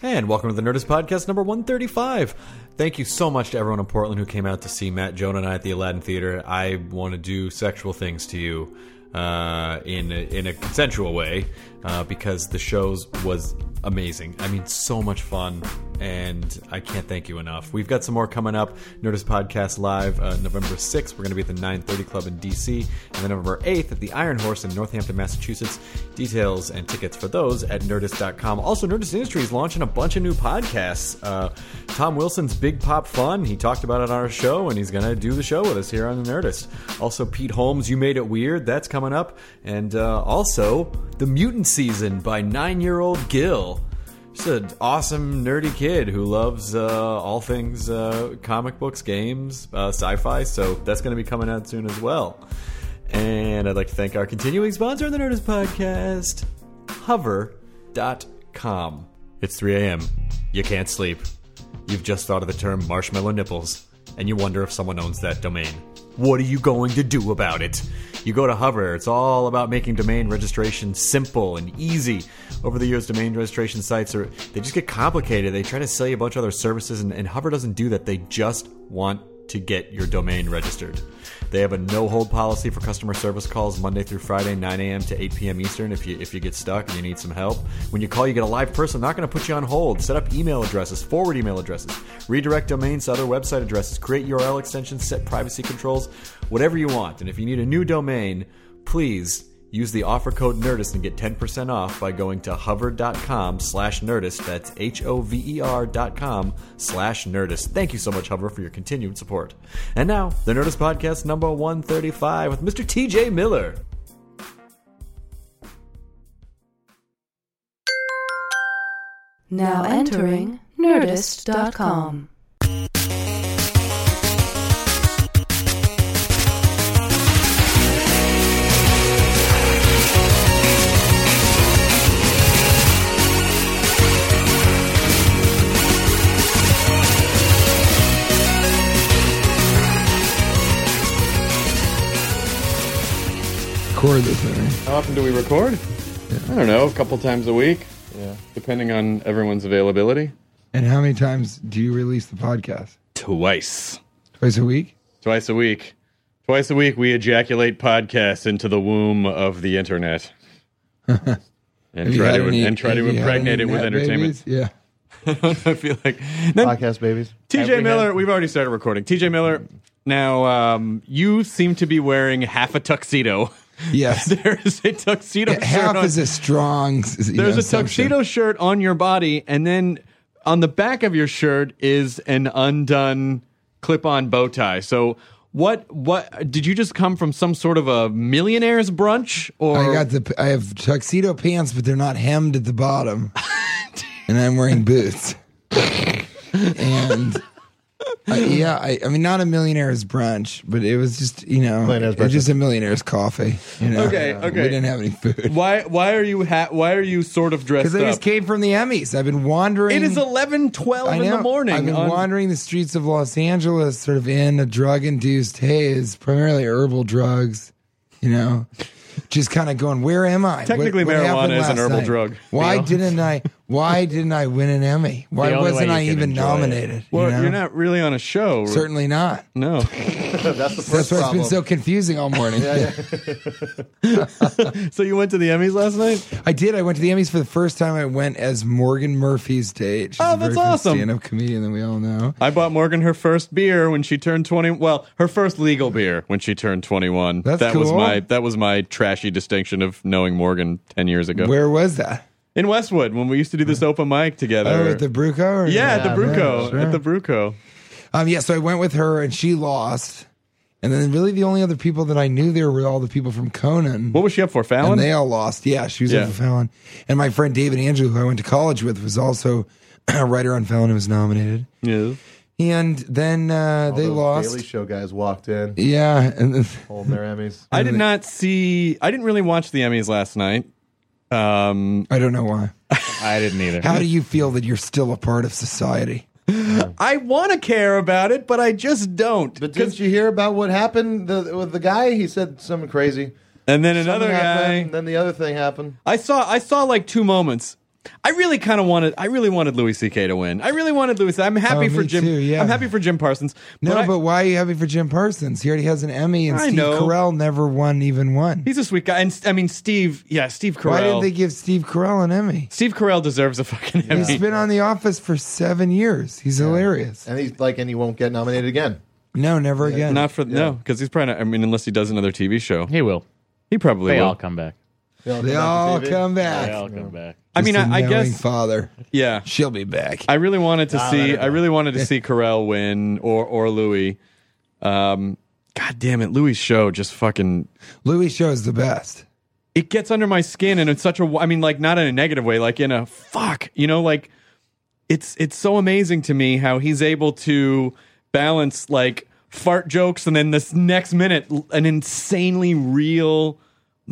And welcome to the Nerdist Podcast number 135. Thank you so much to everyone in Portland who came out to see Matt, Jonah, and I at the Aladdin Theater. I want to do sexual things to you uh, in, a, in a consensual way uh, because the shows was amazing. I mean, so much fun, and I can't thank you enough. We've got some more coming up. Nerdist Podcast Live, uh, November 6th. We're going to be at the 930 Club in D.C., and then November 8th at the Iron Horse in Northampton, Massachusetts. Details and tickets for those at Nerdist.com. Also, Nerdist Industries launching a bunch of new podcasts. Uh, Tom Wilson's Big Pop Fun. He talked about it on our show, and he's going to do the show with us here on the Nerdist. Also, Pete Holmes, You Made It Weird. That's coming up. And uh, also, The Mutant Season by nine year old Gil. Just an awesome, nerdy kid who loves uh, all things uh, comic books, games, uh, sci fi. So that's going to be coming out soon as well. And I'd like to thank our continuing sponsor of the Nerdist Podcast, Hover.com. It's 3 a.m. You can't sleep. You've just thought of the term marshmallow nipples, and you wonder if someone owns that domain. What are you going to do about it? You go to Hover. It's all about making domain registration simple and easy. Over the years, domain registration sites are they just get complicated. They try to sell you a bunch of other services, and, and Hover doesn't do that. They just want to get your domain registered. They have a no hold policy for customer service calls Monday through Friday, 9 a.m. to 8 p.m. Eastern. If you if you get stuck and you need some help, when you call, you get a live person. Not going to put you on hold. Set up email addresses, forward email addresses, redirect domains to other website addresses, create URL extensions, set privacy controls, whatever you want. And if you need a new domain, please use the offer code Nerdist and get 10% off by going to hover.com slash Nerdist. That's H-O-V-E-R dot com slash Nerdist. Thank you so much, Hover, for your continued support. And now, the Nerdist Podcast number 135 with Mr. TJ Miller. Now entering Nerdist.com. record this, Mary. How often do we record? I don't know, a couple times a week. Yeah, depending on everyone's availability. And how many times do you release the podcast? Twice. Twice a week? Twice a week. Twice a week, we ejaculate podcasts into the womb of the internet, and try to any- and try to have you had impregnate it with net entertainment. babies? Yeah. I feel like Then- podcast babies. TJ we Miller, had- we've already started recording. TJ Miller, now um, you seem to be wearing half a tuxedo. Yes. there is a tuxedo. shirt Half on- is a strong. There's know, a tuxedo shirt on your body, and then on the back of your shirt is an undone clip-on bow tie. So. What what did you just come from some sort of a millionaire's brunch or I got the. I have tuxedo pants, but they're not hemmed at the bottom, and I'm wearing boots. and Uh, yeah, I, I mean, not a millionaire's brunch, but it was just you know, Millionaire's it was just a millionaire's coffee. You know? Okay, okay. We didn't have any food Why? Why are you? Ha- why are you sort of dressed because I up? just came from the Emmys. I've been wandering. it is eleven twelve I in the morning. I've been on- wandering the streets of Los Angeles, sort of in a drug-induced haze, primarily herbal drugs. You know, just kind of going, "Where am I?" Technically, What- what marijuana is an herbal night? drug. Why Yeah. didn't I? Why didn't I win an Emmy? Why The only way wasn't I even enjoy it. nominated? Well, you know? you're not really on a show. Certainly not. No. That's the That's first why it's been so confusing all morning. so you went to the Emmys last night? I did. I went to the Emmys for the first time. I went as Morgan Murphy's date. She's Oh, that's awesome. Stand-up comedian that we all know. I bought Morgan her first beer when she turned twenty. Well, her first legal beer when she turned twenty-one. That's that was my that was my trashy distinction of knowing Morgan ten years ago Where was that? in Westwood when we used to do this open mic together. Oh, at the Bruco? Or yeah, at the Yeah, Bruco. sure. At the Bruco. Um, yeah, so I went with her and she lost. And then really the only other people that I knew there were all the people from Conan. What was she up for? Fallon. and they all lost. Yeah, she was Yeah. for Fallon. And my friend David Andrew, who I went to college with, was also a writer on Fallon who was nominated. yeah. And then uh, All they those lost. Daily Show guys walked in, Yeah, and then, holding their Emmys. I did not see. I didn't really watch the Emmys last night. Um, I don't know why. I didn't either. How do you feel that you're still a part of society? I want to care about it, but I just don't. But didn't you hear about what happened the, with the guy? He said something crazy. and then another Something guy. happened, Then the other thing happened. I saw I saw like two moments. I really kind of wanted I really wanted Louis C.K. to win. I really wanted Louis. I'm happy Oh, for Jim. too, yeah. I'm happy for Jim Parsons. No, I- but why are you happy for Jim Parsons? He already has an Emmy, and I Steve know. Carell never won even one. he's a sweet guy. And I mean Steve. Yeah, Steve Carell. Why didn't they give Steve Carell an Emmy? Steve Carell deserves a fucking Emmy. He's been on The Office for seven years. He's hilarious. And he's like, and he won't get nominated again. No, never again. Not for no, because he's probably not. I mean, unless he does another TV show, He will. he probably They will. all come back. they all come They back. all come back. I mean, Just a I, mean, I knowing guess father. yeah. She'll be back. I really wanted to let see. I really wanted to see Carell win or or Louis. Um, God damn it, Louis' show just fucking Louis show is the best. it gets under my skin and it's such a I mean like not in a negative way like in a fuck you know like it's it's so amazing to me how he's able to balance like fart jokes and then this next minute an insanely real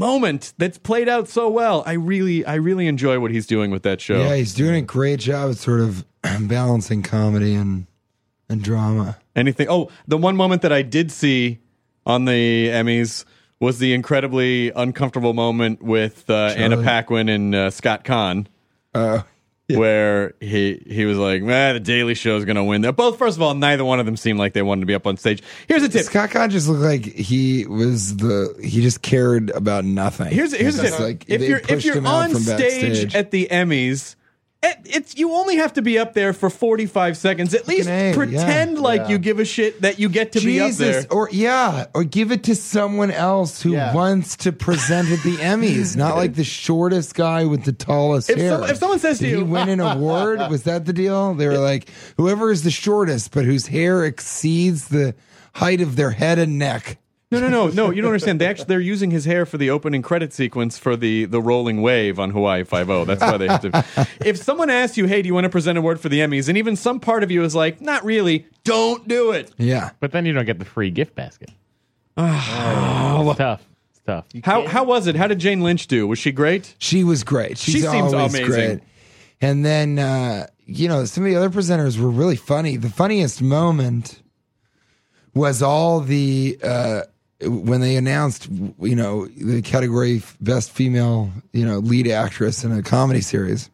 moment that's played out so well. I really I really enjoy what he's doing with that show. Yeah, he's doing a great job at sort of balancing comedy and and drama. anything oh the one moment that I did see on the Emmys was the incredibly uncomfortable moment with uh, Anna Paquin and uh, Scott Caan. Uh, where he he was like, "Man, the Daily Show is going to win." That both, first of all, neither one of them seemed like they wanted to be up on stage. Here's a tip. Scott Caan just looked like he was the he just cared about nothing. Here's here's a tip. like if you're if you're on stage backstage. at the Emmys. It, it's you only have to be up there for 45 seconds. At least A, pretend yeah. like Yeah. you give a shit that you get to be up there. Jesus, or yeah, or give it to someone else who Yeah. wants to present at the Emmys, not like the shortest guy with the tallest If hair. some- if someone says to you he you- win an award? Was that the deal? They were like, whoever is the shortest, but whose hair exceeds the height of their head and neck. No, no, no, no. You don't understand. They actually they're using his hair for the opening credit sequence for the the rolling wave on Hawaii Five O. That's why they have to. if someone asks you, "Hey, do you want to present an award for the Emmys?" and even some part of you is like, "Not really," don't do it. Yeah. But then you don't get the free gift basket. it's tough. It's tough. How how was it? How did Jane Lynch do? Was she great? She was great. She's She seems always amazing. great. And then, uh, you know, some of the other presenters were really funny. The funniest moment was all the uh, when they announced, you know, the category best female, you know, lead actress in a comedy series.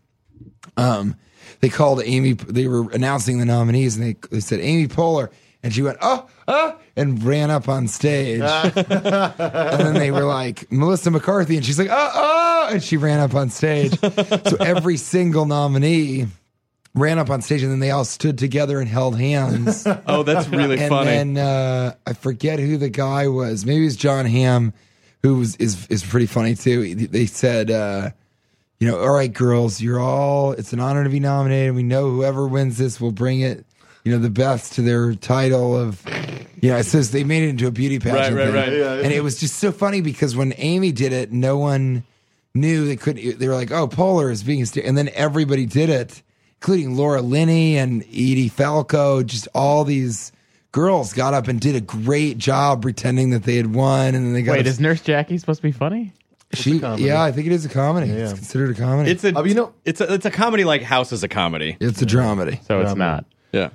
Um, they called Amy. They were announcing the nominees, and they they said Amy Poehler, and she went oh oh and ran up on stage. and then they were like Melissa McCarthy, and she's like oh oh, and she ran up on stage. so every single nominee ran up on stage, and then they all stood together and held hands. Oh, that's really funny. and funny. then uh, I forget who the guy was. Maybe it was Jon Hamm, who was is is pretty funny too. They said, uh, you know, all right, girls, you're all. It's an honor to be nominated. We know whoever wins this will bring it. You know, the best to their title of. You know, it says they made it into a beauty pageant. right, thing. right. Yeah, And it was just so funny because when Amy did it, no one knew they couldn't. They were like, "Oh, Poehler is being," a st-" and then everybody did it. Including Laura Linney and Edie Falco. Just all these girls got up and did a great job pretending that they had won, and then they got Wait, up- is Nurse Jackie supposed to be funny? she. comedy. Yeah, I think it is a comedy. It's considered a comedy. It's a Uh, you know- it's a it's a comedy like House is a comedy. it's a dramedy. So it's not. Yeah.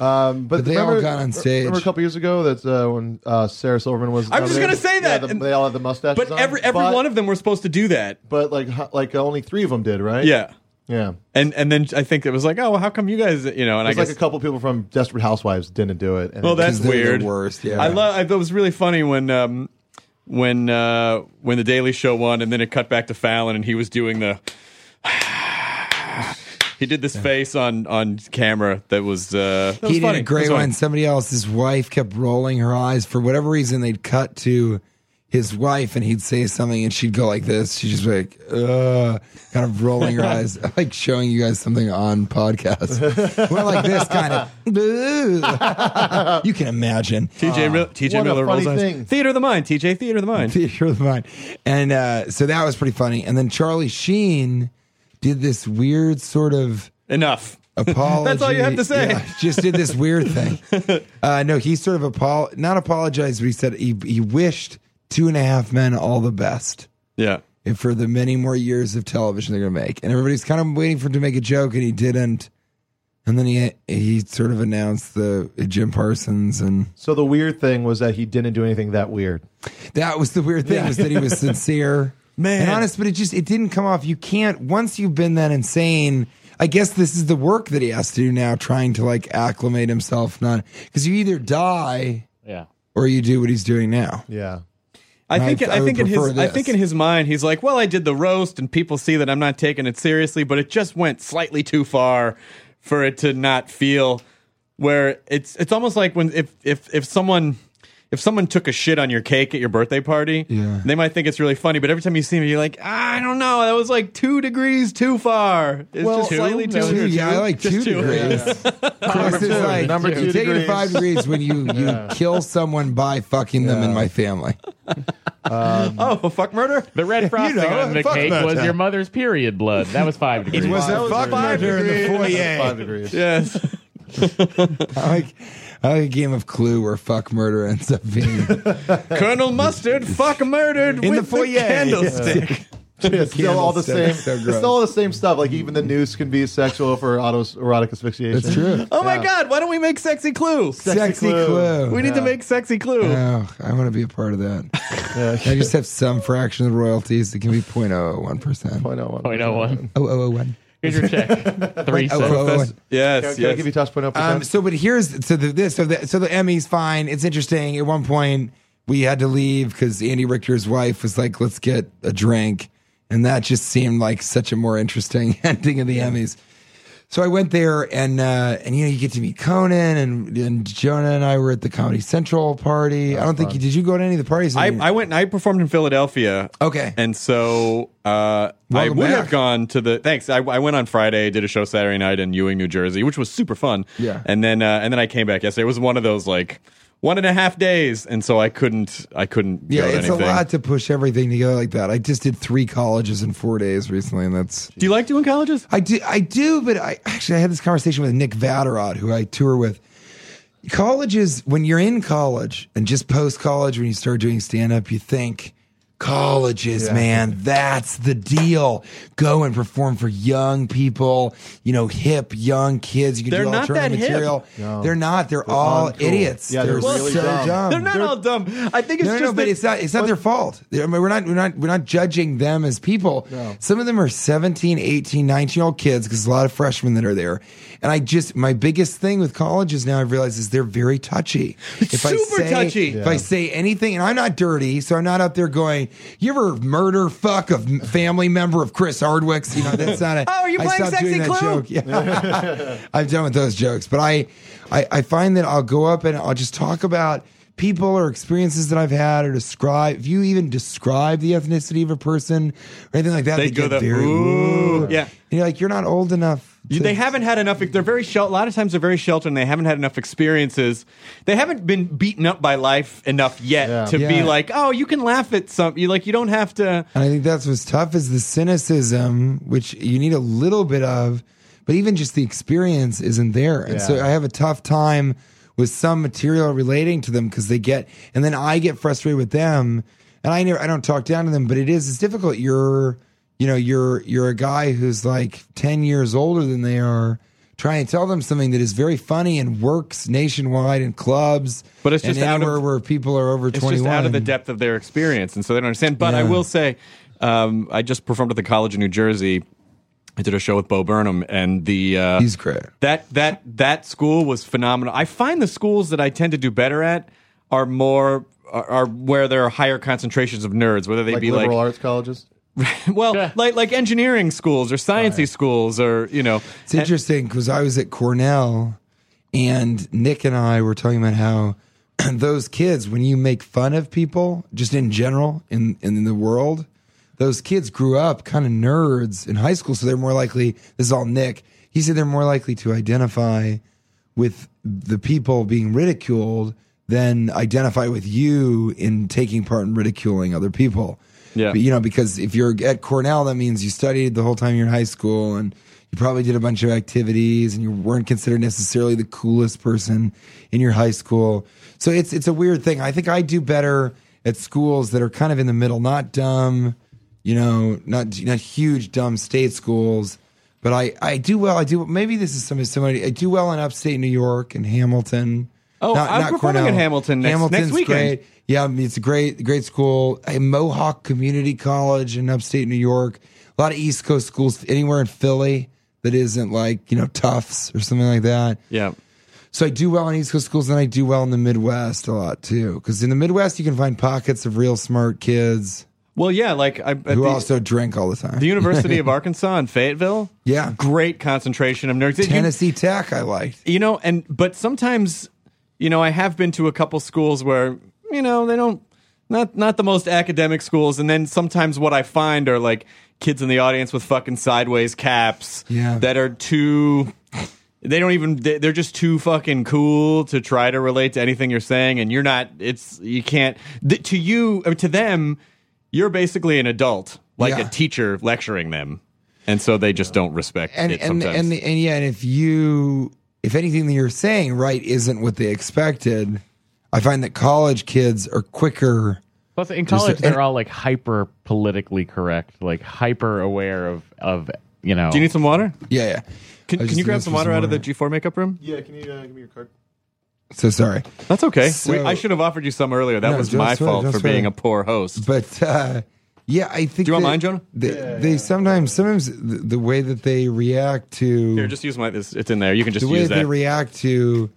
Um, but, But they all got on stage. Remember a couple years ago that's uh, when uh, Sarah Silverman was. I was just gonna say that. Yeah, the- they all had the mustaches. But on. every every But- one of them were supposed to do that. But like like uh, only three of them did, right? Yeah. Yeah. And and then I think it was like, oh, well, how come you guys, you know? And I There's guess like a couple people from Desperate Housewives didn't do it. And Well, it- that's 'Cause the weird. worst, yeah. I love. I it was really funny when um, when uh, when the Daily Show won, and then it cut back to Fallon, and he was doing the. he did this face on on camera that was. Uh, that was he funny. did a great It was one. Somebody else's wife kept rolling her eyes for whatever reason. They'd cut to his wife, and he'd say something, and she'd go like this. She'd just be like, uh, kind of rolling her eyes, like showing you guys something on podcast. We're like this, kind of. You can imagine. TJ Mil- TJ Miller rolls eyes. thing. Theater of the mind. TJ Theater of the mind. Theater of the mind. And uh, so that was pretty funny. And then Charlie Sheen did this weird sort of Enough. apology. That's all you have to say. Yeah, just did this weird thing. Uh, no, he sort of apo- not apologized, but he said he, he wished Two and a Half Men all the best Yeah. and for the many more years of television they're going to make. And everybody's kind of waiting for him to make a joke, and he didn't. And then he he sort of announced the Jim Parsons, and so the weird thing was that he didn't do anything that weird. that was the weird thing was that he was sincere Man. and honest, but it just it didn't come off. You can't once you've been that insane. I guess this is the work that he has to do now, trying to like acclimate himself, not because you either die Yeah. or you do what he's doing now. Yeah. I think I- I I, think in his prefer I think in his mind he's like, well, I did the roast and people see that I'm not taking it seriously, but it just went slightly too far for it to not feel where it's it's almost like when if if if someone if someone took a shit on your cake at your birthday party, Yeah. they might think it's really funny, but every time you see me, you're like, I don't know, that was like two degrees too far. It's Well, just two? slightly That too. was Two, yeah, I like two two. degrees. Chris is like, Number two you take it to degrees. five degrees when you, you kill someone by fucking them in my family. Um, oh, fuck murder. The red frosting know, on the cake that was your mother's period blood. That was five degrees. was a fuck five murder in the degrees. foyer. Five degrees. Yes. Like, I like a game of Clue where fuck murder ends up being Colonel Mustard, fuck murdered In the with foyer. candlestick. It's still all the same. Candlestick, so it's gross. still all the same stuff. Like even the noose can be sexual for autoerotic asphyxiation. That's true. Oh my God! Why don't we make sexy clue? Sexy, Clue. Clue. We need to make sexy clue. Oh, I want to be a part of that. I just have some fraction of the royalties. It can be 0.01%. Point oh one. Point oh one. Oh, oh, oh, one. Here's your check. Three Oh, cents. oh, oh, one. yes, Can I yes. give you touch point oh? Um, so, but here's so the this so the so the Emmys fine. It's interesting. At one point, we had to leave because Andy Richter's wife was like, "Let's get a drink," and that just seemed like such a more interesting ending of the Emmys. So I went there, and uh, and you know you get to meet Conan and and Jonah and I were at the Comedy Central party. I don't think you did. You go to any of the parties? I, I went and I performed in Philadelphia. Okay. And so uh, I Welcome would back. have gone to the. Thanks. I, I went on Friday, did a show Saturday night in Ewing, New Jersey, which was super fun. Yeah. And then uh, and then I came back yesterday. It was one of those like one and a half days, and so I couldn't I couldn't yeah, it's anything. a lot to push everything together like that. I just did three colleges in four days recently, and that's Do you like doing colleges? I do, I do, but I actually I had this conversation with Nick Vatterott, who I tour with. Colleges, when you're in college and just post college, when you start doing stand up, you think colleges, man, that's the deal. Go and perform for young people, you know, hip young kids. You can They're do alternative material. No. They're not. They're, all uncool. idiots. Yeah, they're they're really so dumb. dumb. They're not all dumb. I think it's No, no, just no, but that- it's not. It's not their fault. I mean, we're not. We're not. We're not judging them as people. Some of them are 17, 18, 19 year old kids because there's a lot of freshmen that are there. And I just my biggest thing with colleges now I've realized is they're very touchy. If I Super say, touchy. If I say anything, and I'm not dirty, so I'm not out there going, "You ever murder fuck a family member of Chris Hardwick's?" You know, that's not a. Oh, are you I playing stopped Sexy doing that Clue? joke. Yeah. I'm done with those jokes. But I, I, I find that I'll go up and I'll just talk about people or experiences that I've had or describe. If you even describe the ethnicity of a person or anything like that, They they, go get the, very "Ooh." Yeah. And you're like, you're not old enough. You- to- they haven't had enough. They're very shel- A lot of times they're very sheltered, and they haven't had enough experiences. They haven't been beaten up by life enough yet Yeah. to be Yeah. like, oh, you can laugh at something. You like, you don't have to. And I think that's what's tough is the cynicism, which you need a little bit of, but even just the experience isn't there. And so I have a tough time with some material relating to them because they get, and then I get frustrated with them. And I never, I don't talk down to them, but it is, it's difficult. You're, you know, you're, you're a guy who's like 10 years older than they are. Trying to tell them something that is very funny and works nationwide in clubs, But it's and just out of- where people are over it's twenty one. just out of the depth of their experience, and so they don't understand. But I will say, um, I just performed at the College of New Jersey. I did a show with Bo Burnham, and the uh, He's great. that that that school was phenomenal. I find the schools that I tend to do better at are more are, are where there are higher concentrations of nerds, whether they Like be liberal like arts colleges. well, like like engineering schools or sciencey schools or you know. It's interesting because I was at Cornell and Nick and I were talking about how those kids, when you make fun of people, just in general in, in the world, those kids grew up kind of nerds in high school. So they're more likely, this is all Nick, he said they're more likely to identify with the people being ridiculed than identify with you in taking part in ridiculing other people. Yeah. But, you know, because if you're at Cornell, that means you studied the whole time you're in high school and you probably did a bunch of activities and you weren't considered necessarily the coolest person in your high school. So it's it's a weird thing. I think I do better at schools that are kind of in the middle, not dumb, you know, not not huge dumb state schools. But I, I do well. I do maybe this is some somebody. I do well in upstate New York and Hamilton. Oh, I'm performing in Hamilton next- next Hamilton's weekend. great. Yeah, it's a great, great school. A Mohawk Community College in upstate New York. A lot of East Coast schools anywhere in Philly that isn't like you know Tufts or something like that. Yeah. So I do well in East Coast schools, and I do well in the Midwest a lot too. Because in the Midwest, you can find pockets of real smart kids Well, yeah, like I, who the, also drink all the time. the University of Arkansas in Fayetteville. Yeah. great concentration of nerds. You- Tennessee Tech, I liked. you know and but sometimes you know i have been to a couple schools where you know they don't not not the most academic schools and then sometimes what i find are like kids in the audience with fucking sideways caps Yeah. that are too they don't even they- they're just too fucking cool to try to relate to anything you're saying and you're not it's you can't th- to you to them you're basically an adult like Yeah. a teacher lecturing them and so they just don't respect and it and sometimes and, and yeah, and if you if anything that you're saying right isn't what they expected, I find that college kids are quicker. Plus, in college, and- they're all like hyper politically correct, like hyper aware of of you know. do you need some water Yeah, yeah. Can, can you grab gonna some water out of the. G4 makeup room? Yeah, can you uh, give me your card? So sorry, That's okay. So- we, I should have offered you some earlier. That No, was my fault don't for sweat. being a poor host. but uh, yeah, I think. Do you want that mine, Jonah? They, they sometimes sometimes the, the way that they react to Here, just use my. This, it's in there. You can just the way use that they react to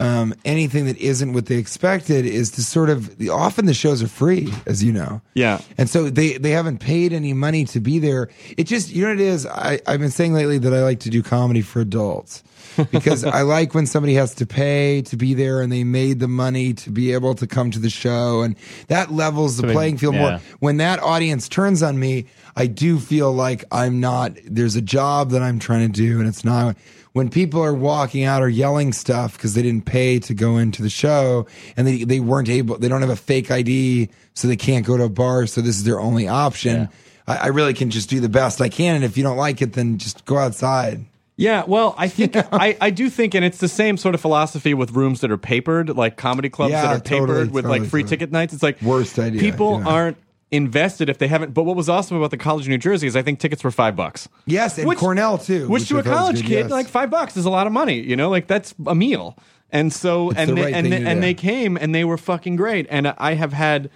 um, anything that isn't what they expected is to sort of often the shows are free, as you know. Yeah. And so they, they haven't paid any money to be there. It just, you know what it is? I, I've been saying lately that I like to do comedy for adults because I like when somebody has to pay to be there and they made the money to be able to come to the show. And that levels the they- playing field yeah. more. When that audience turns on me, I do feel like I'm not, there's a job that I'm trying to do and it's not. When people are walking out or yelling stuff because they didn't pay to go into the show and they, they weren't able, they don't have a fake ID, so they can't go to a bar, so this is their only option. I, I really can just do the best I can. And if you don't like it, then just go outside. Yeah, well, I think I, I do think, and it's the same sort of philosophy with rooms that are papered, like comedy clubs Yeah, that are papered totally, with totally, like free totally. ticket nights. It's like Worst idea, People yeah. aren't invested if they haven't. But what was awesome about the College of New Jersey is I think tickets were five bucks. Yes, and Cornell too. Which, to I a thought was college good, kid, yes. like five bucks is a lot of money. You know, like that's a meal. And so, and the they, right and thing they, to and do. they came and they were fucking great. And I have had.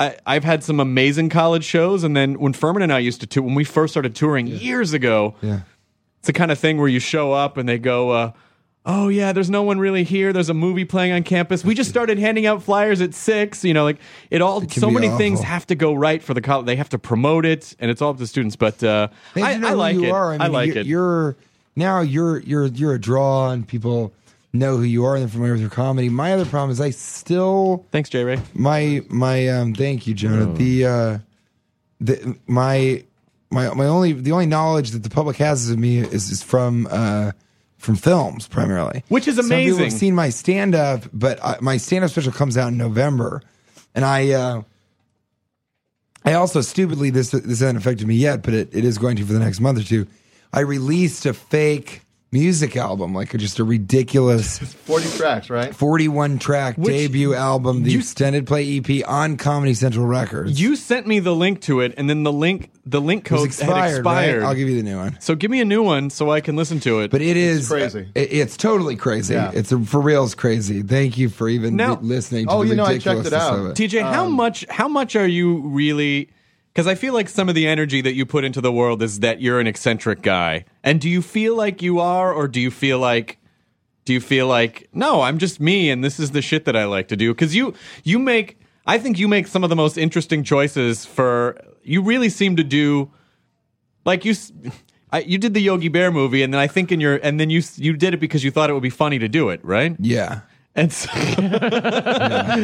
I, I've had some amazing college shows, and then when Furman and I used to tour, when we first started touring years ago, Yeah. It's the kind of thing where you show up and they go, uh, "Oh yeah, there's no one really here. There's a movie playing on campus. We just started handing out flyers at six. You know, like it all. can so be many things have to go right for the college. They have to promote it, and it's all up to students. But uh, I, I like you it. are. I, mean, like you're, it. You're now you're you're you're a draw, and people know who you are and they're familiar with your comedy. My other problem is I still Thanks, J Ray. my my um thank you jonah the uh the my my my only the only knowledge that the public has of me is, is from uh from films primarily Which is Some people amazing. have seen my stand up but I, my stand up special comes out in november and i uh I also stupidly this this hasn't affected me yet, but it, it is going to for the next month or two. I released a fake music album, like just a ridiculous 40 tracks, right? 41 track debut album, the you- extended play EP on Comedy Central Records. You sent me the link to it, and then the link the link it code expired, had expired. right? I'll give you the new one. so give me a new one so I can listen to it. But it is crazy. it- it's totally crazy. Yeah. It's a, for reals crazy. Thank you for even Now- listening to Oh, the you know, I checked it out. of it. TJ, how Um, much how much are you really? Because I feel like some of the energy that you put into the world is that you're an eccentric guy. And do you feel like you are, or do you feel like do you feel like no, I'm just me, and this is the shit that I like to do? Because you you make I think you make some of the most interesting choices for. You really seem to do like you. I, you did the Yogi Bear movie, and then I think in your and then you you did it because you thought it would be funny to do it, right? Yeah. And so,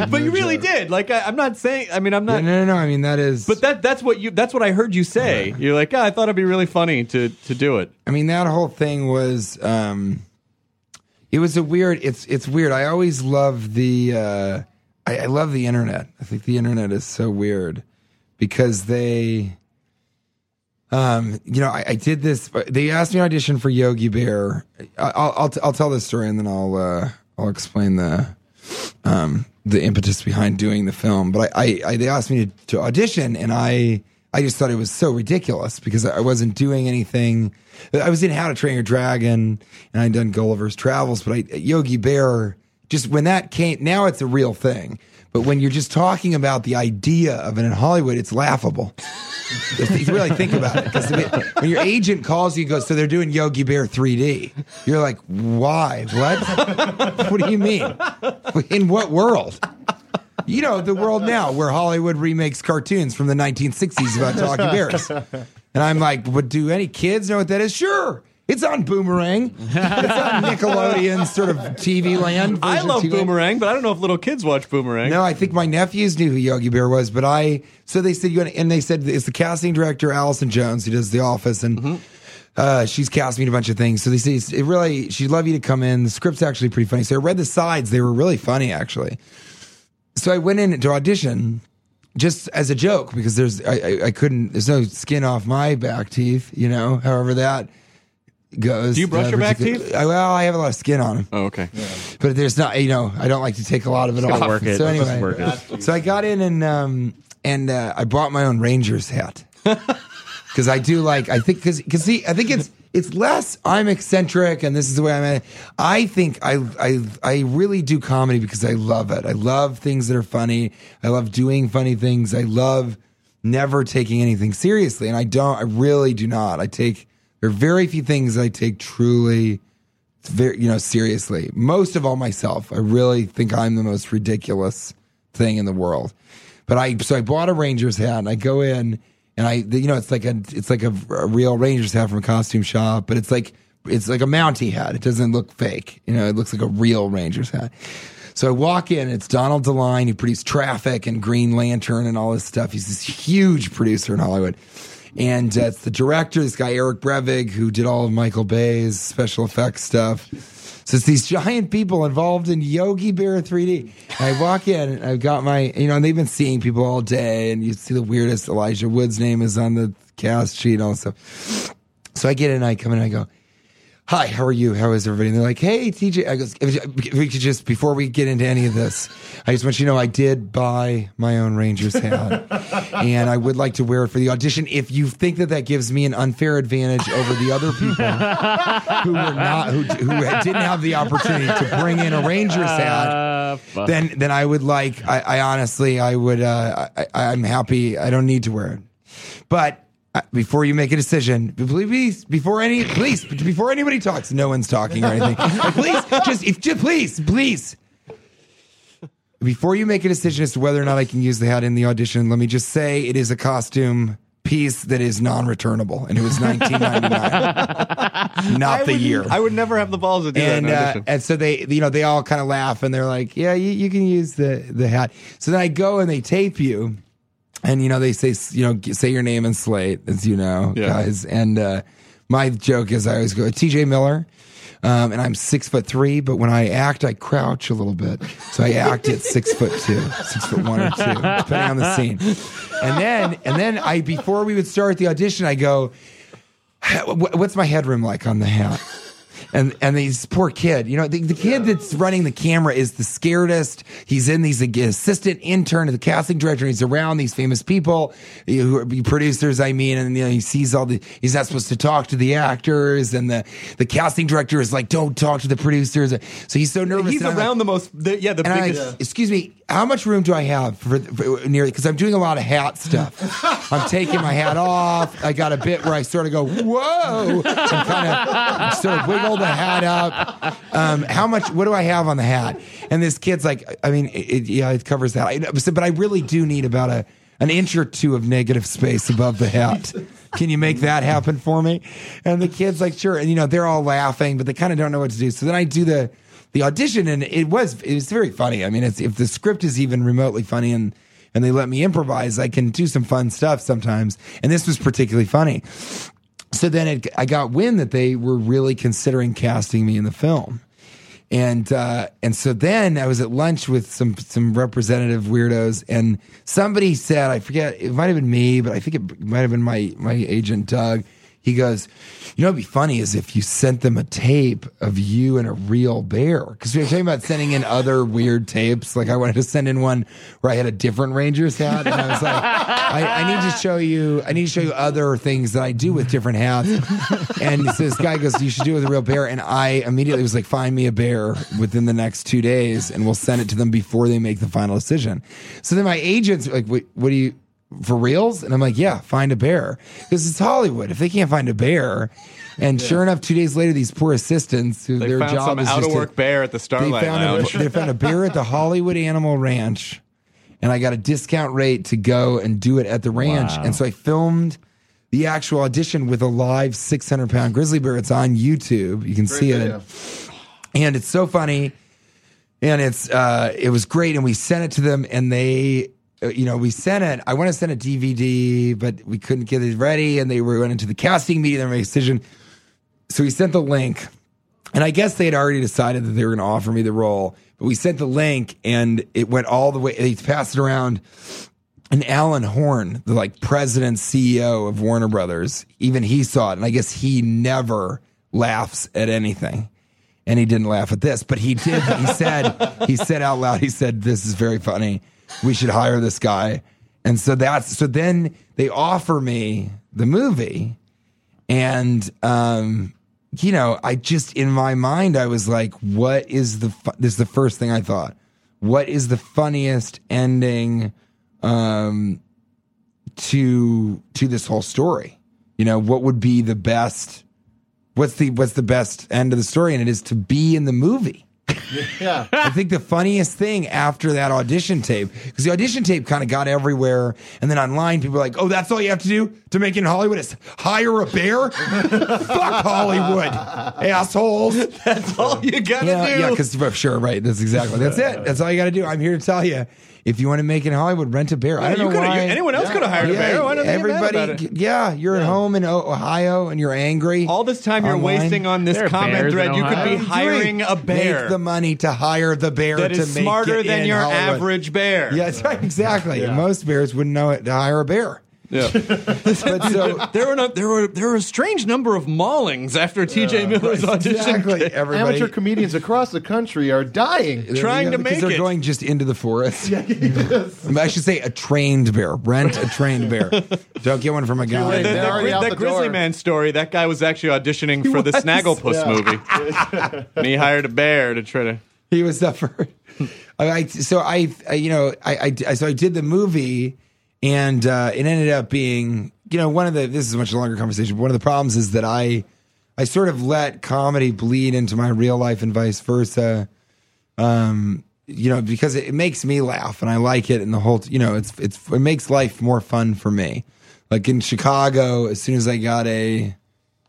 but you really did. Like I, I'm not saying. I mean, I'm No, not. no, no, no. I mean, that is. But that that's what you that's what I heard you say. You're like, "Ah, I thought it'd be really funny to to do it. I mean, that whole thing was. um It was a weird. It's it's weird. I always love the. uh I, I love the internet. I think the internet is so weird because they. Um, you know, I, I did this. They asked me to audition for Yogi Bear. I- I'll I'll, I'll tell this story and then I'll uh, I'll explain the um, the impetus behind doing the film. But I, I, I they asked me to, to audition, and I I just thought it was so ridiculous because I wasn't doing anything. I was in How to Train Your Dragon, and I'd done Gulliver's Travels, but I, Yogi Bear just when that came. Now it's a real thing. But when you're just talking about the idea of it in Hollywood, it's laughable. if you really think about it, because when your agent calls you and goes, "So they're doing Yogi Bear 3D," you're like, "Why? What? what do you mean? In what world?" You know, the world now where Hollywood remakes cartoons from the 1960s about talking bears. And I'm like, "But do any kids know what that is?" Sure. It's on Boomerang. It's on Nickelodeon sort of TV land. I love TV. Boomerang, but I don't know if little kids watch Boomerang. No, I think my nephews knew who Yogi Bear was, but I. So they said you and they said it's the casting director Allison Jones who does The Office, and Mm-hmm. uh, she's cast me in a bunch of things. So they say it really she'd love you to come in. The script's actually pretty funny. So I read the sides; they were really funny actually. So I went in to audition just as a joke because there's I, I, I couldn't there's no skin off my back teeth, you know. However that goes. Do you brush uh, your back teeth? I, well, I have a lot of skin on them Oh, okay. but there's not you know i don't like to take a lot of it off work it. so anyway work it. so i got in and um and uh, i bought my own rangers hat because i do like i think because because see i think it's it's less i'm eccentric and this is the way i'm at i think I, I i really do comedy because i love it i love things that are funny i love doing funny things i love never taking anything seriously and i don't i really do not i take there are very few things i take truly very you know seriously. Most of all myself. I really think i'm the most ridiculous thing in the world. But i so i bought a rangers hat and i go in and i you know it's like a it's like a, a real rangers hat from a costume shop but it's like it's like a mountie hat. It doesn't look fake. You know it looks like a real rangers hat. So I walk in, it's Donald De Line, who produced Traffic and Green Lantern and all this stuff. He's this huge producer in Hollywood. And uh, it's the director, this guy Eric Brevig, who did all of Michael Bay's special effects stuff. So it's these giant people involved in Yogi Bear 3D. And I walk in, and I've got my, you know, and they've been seeing people all day, and you see the weirdest Elijah Wood's name is on the cast sheet and all stuff. So I get in, I come in, and I go, Hi, how are you? How is everybody? And they're like, Hey, TJ. I goes, if we could just before we get into any of this, I just want you to know I did buy my own Rangers hat, and I would like to wear it for the audition. If you think that that gives me an unfair advantage over the other people who were not who who didn't have the opportunity to bring in a Rangers hat, Uh, then then I would like. I, I honestly, I would. Uh, I, I'm happy. I don't need to wear it, but. Before you make a decision, please, before any, please, before anybody talks, no one's talking or anything. Like, please, just, if, just, please, please. Before you make a decision as to whether or not I can use the hat in the audition, let me just say it is a costume piece that is non-returnable, and it was 1999, not I the would- year I would never have the balls to do and that. uh, and so they you know they all kind of laugh and they're like yeah you, you can use the the hat so then i go and they tape you and you know they say you know say your name and slate as you know Yeah. guys and uh my joke is i always go tj miller um, and I'm six foot three, but when I act, I crouch a little bit. So I act at six foot two, six foot one or two, depending on the scene. And then, and then I, before we would start the audition, I go, what's my headroom like on the hat? And and this poor kid, you know, the, the kid that's running the camera is the scaredest. He's in these like, assistant intern to the casting director. He's around these famous people, you know, who are producers. I mean, and you know, he sees all the. He's not supposed to talk to the actors, and the the casting director is like, "Don't talk to the producers." So he's so nervous. He's I'm like- around the most, the, yeah, the biggest. like, excuse me, how much room do I have for, for nearly? Because I'm doing a lot of hat stuff. I'm taking my hat off. I got a bit where I sort of go, whoa, and kind of sort of wiggle the hat up. Um, how much? What do I have on the hat? And this kid's like, I mean, it, it- yeah, it covers that. I, but I really do need about a an inch or two of negative space above the hat. Can you make that happen for me? And the kid's like, sure. And you know, they're all laughing, but they kind of don't know what to do. So then I do the the audition, and it was it was very funny. I mean, if the script is even remotely funny, and and they let me improvise, I can do some fun stuff sometimes. And this was particularly funny. So then it, I got wind that they were really considering casting me in the film. And uh, and so then I was at lunch with some some representative weirdos, and somebody said, I forget, it might have been me, but I think it might have been my my agent Doug. He goes, you know, what'd be funny is if you sent them a tape of you and a real bear, because we were talking about sending in other weird tapes. Like I wanted to send in one where I had a different Rangers hat, and I was like, I, I need to show you, I need to show you other things that I do with different hats. And so this guy goes, you should do it with a real bear, and I immediately was like, find me a bear within the next two days, and we'll send it to them before they make the final decision. So then my agent's like, what do you? For reals? And I'm like, yeah, find a bear. Because it's Hollywood. If they can't find a bear, and sure enough, two days later, these poor assistants, who They their found job some is out just of to- work bear at the they Starlight found, Lounge. a, they found a bear at the Hollywood Animal Ranch, and I got a discount rate to go and do it at the ranch. And so I filmed the actual audition with a live 600 pound grizzly bear. It's on YouTube. You can see it and it's so funny and it's uh it was great and we sent it to them and they Uh, you know we sent it i want to send a dvd but we couldn't get it ready and they were going into the casting meeting they made a decision so we sent the link and i guess they had already decided that they were going to offer me the role but we sent the link and it went all the way they passed it around and Alan Horn, the like president CEO of Warner Brothers, even he saw it, and I guess he never laughs at anything, and he didn't laugh at this, but he did. He said he said out loud, he said, "This is very funny. We should hire this guy." And so that's so then they offer me the movie, and um, you know, I just in my mind I was like, "What is the fu-? this is the first thing I thought? What is the funniest ending?" um, to to this whole story. You know, what would be the best? What's the what's the best end of the story? And it is to be in the movie. Yeah. I think the funniest thing after that audition tape, because the audition tape kind of got everywhere, and then online people were like, "Oh, that's all you have to do to make it in Hollywood is hire a bear." Fuck Hollywood, assholes. That's all you gotta Yeah, do. yeah, because sure, right. That's exactly that's it. That's all you got to do. I'm here to tell you, if you want to make it in Hollywood, rent a bear. I don't you know coulda- why. you- anyone else could have hired a bear. Why don't they about it? yeah, you're at home in Ohio and you're angry. All this time you're online. wasting on this There comment thread, you could be hiring a bear Make the money to hire the bear that to is make smarter it than in your Hollywood. average bear. Yeah, that's right. Exactly. Most bears wouldn't know it to hire a bear. Yeah. But so there were no, there were there were a strange number of maulings after T.J. Miller's audition. exactly, everybody. Amateur comedians across the country are dying. trying to because make they're it. going just into the forest. I should say a trained bear. Rent a trained bear. Don't get one from a guy. late. The, They're the, already Gri- out the the Grizzly door. Man story. That guy was actually auditioning for the Snagglepuss movie, and he hired a bear to try to. he was the first. I, I- so I, I, you know, I, I, so I did the movie, and uh, it ended up being, you know, one of the. This is a much longer conversation. But one of the problems is that I, I sort of let comedy bleed into my real life and vice versa. Um, you know, because it, it makes me laugh and I like it, and the whole, you know, it's it's it makes life more fun for me. Like in Chicago, as soon as I got a,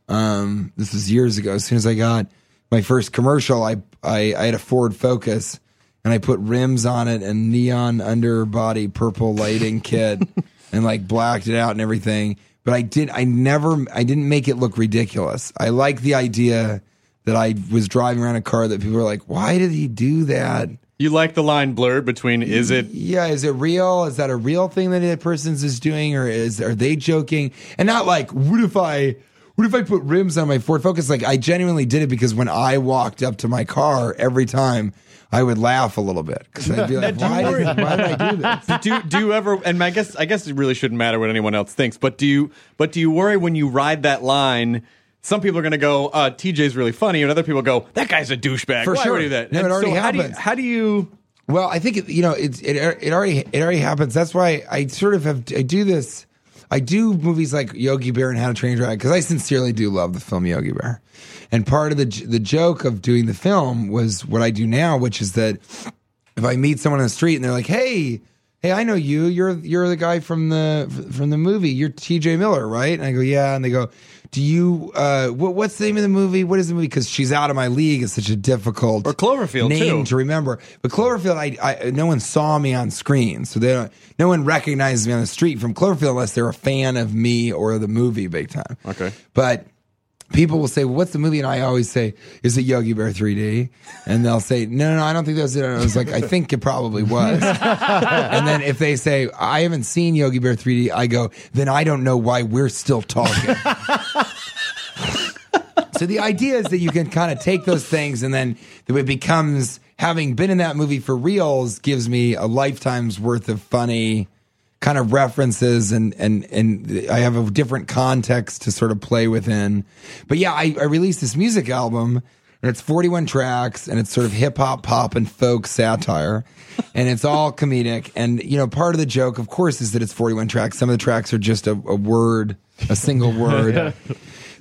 um, this was years ago. As soon as I got my first commercial, I I, I had a Ford Focus and I put rims on it and neon underbody purple lighting kit and like blacked it out and everything. But I did I never I didn't make it look ridiculous. I like the idea that I was driving around a car that people were like, why did he do that? You like the line blurred between is it Yeah, is it real? Is that a real thing that that person's is doing, or is are they joking? And not like, what if I, what if I put rims on my Ford Focus? Like I genuinely did it because when I walked up to my car every time, I would laugh a little bit because I'd be like, why did, why did I do this? do do you ever and I guess I guess it really shouldn't matter what anyone else thinks, but do you but do you worry when you ride that line? Some people are going to go, uh, "TJ's really funny," and other people go, "That guy's a douchebag." For Why sure. would he do that? No, it And already so how do you- happens. How do you? Well, I think it, you know it, it it already it already happens. That's why I sort of have I do this. I do movies like Yogi Bear and How to Train Your Dragon because I sincerely do love the film Yogi Bear. And part of the the joke of doing the film was what I do now, which is that if I meet someone on the street and they're like, "Hey, hey, I know you. You're you're the guy from the from the movie. You're T.J. Miller, right?" And I go, "Yeah." And they go, "Do you? Uh, what, what's the name of the movie? What is the movie? Because she's out of my league. It's such a difficult Or Cloverfield, name too. to remember. But Cloverfield, I, I no one saw me on screen, so they don't. No one recognizes me on the street from Cloverfield unless they're a fan of me or the movie big time. Okay. but. People will say, well, "What's the movie?" And I always say, "Is it Yogi Bear 3D?" And they'll say, "No, no, no I don't think that's it." And I was like, "I think it probably was." and then if they say, "I haven't seen Yogi Bear 3D," I go, "Then I don't know why we're still talking." so the idea is that you can kind of take those things and then it becomes having been in that movie for reals gives me a lifetime's worth of funny kind of references and and and I have a different context to sort of play within. But yeah, I, I released this music album and it's 41 tracks and it's sort of hip hop, pop, and folk satire. And it's all comedic. And, you know, part of the joke, of course, is that it's 41 tracks. Some of the tracks are just a, a word, a single word.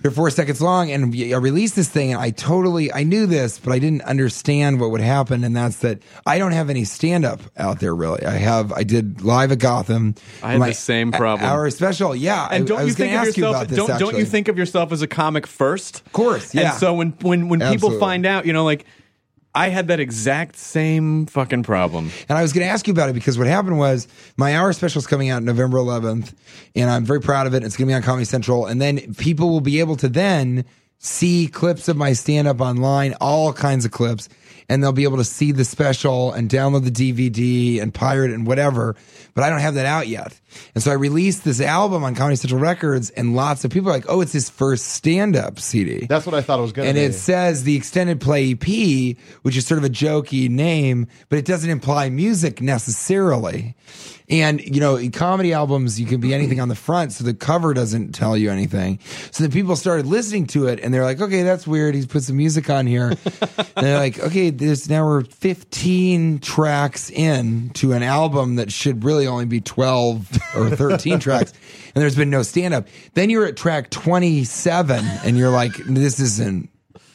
They're four seconds long, and I released this thing, and I totally I knew this, but I didn't understand what would happen, and that's that I don't have any stand up out there really. I have I did live at Gotham. I had My the same problem. Hour special, yeah. And I, don't I you think of you yourself? about this. don't don't you think of yourself as a comic first? Of course, yeah. And so when when when people find out, you know, like I had that exact same fucking problem. And I was going to ask you about it because what happened was my hour special is coming out November 11th, and I'm very proud of it. It's going to be on Comedy Central, and then people will be able to then see clips of my stand up online, all kinds of clips, and they'll be able to see the special and download the DVD and pirate and whatever. But I don't have that out yet. And so I released this album on Comedy Central Records, and lots of people are like, "Oh, it's his first stand up CD." That's what I thought it was going to be. and be. it says the extended play EP, which is sort of a jokey name, but it doesn't imply music necessarily. And you know, in comedy albums, you can be anything on the front, so the cover doesn't tell you anything. So then people started listening to it, and they're like, "Okay, that's weird." He's put some music on here. and they're like, "Okay, there's now we're 15 tracks in to an album that should really only be 12 or 13 tracks." And there's been no stand up. Then you're at track 27, and you're like, "This isn't."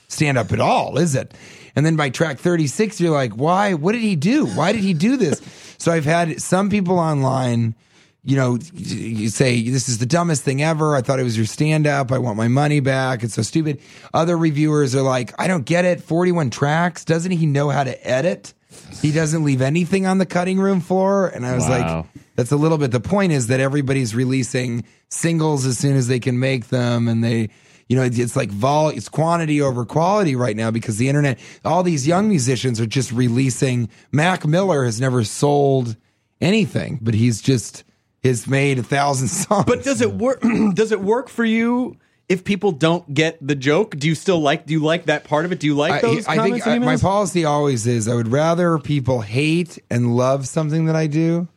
stand up at all, is it? And then by track 36, you're like, why? What did he do? Why did he do this? So I've had some people online, you know, you say, this is the dumbest thing ever. I thought it was your stand up. I want my money back. It's so stupid. Other reviewers are like, I don't get it. 41 tracks. Doesn't he know how to edit? He doesn't leave anything on the cutting room floor. And I was Wow. like, that's a little bit the point is that everybody's releasing singles as soon as they can make them and they you know it's like vol it's quantity over quality right now because the internet all these young musicians are just releasing mac miller has never sold anything but he's just has made a thousand songs But does it work? does it work for you if people don't get the joke? Do you still like? Do you like that part of it? Do you like I, those I comments? think I, my policy always is I would rather people hate and love something that I do,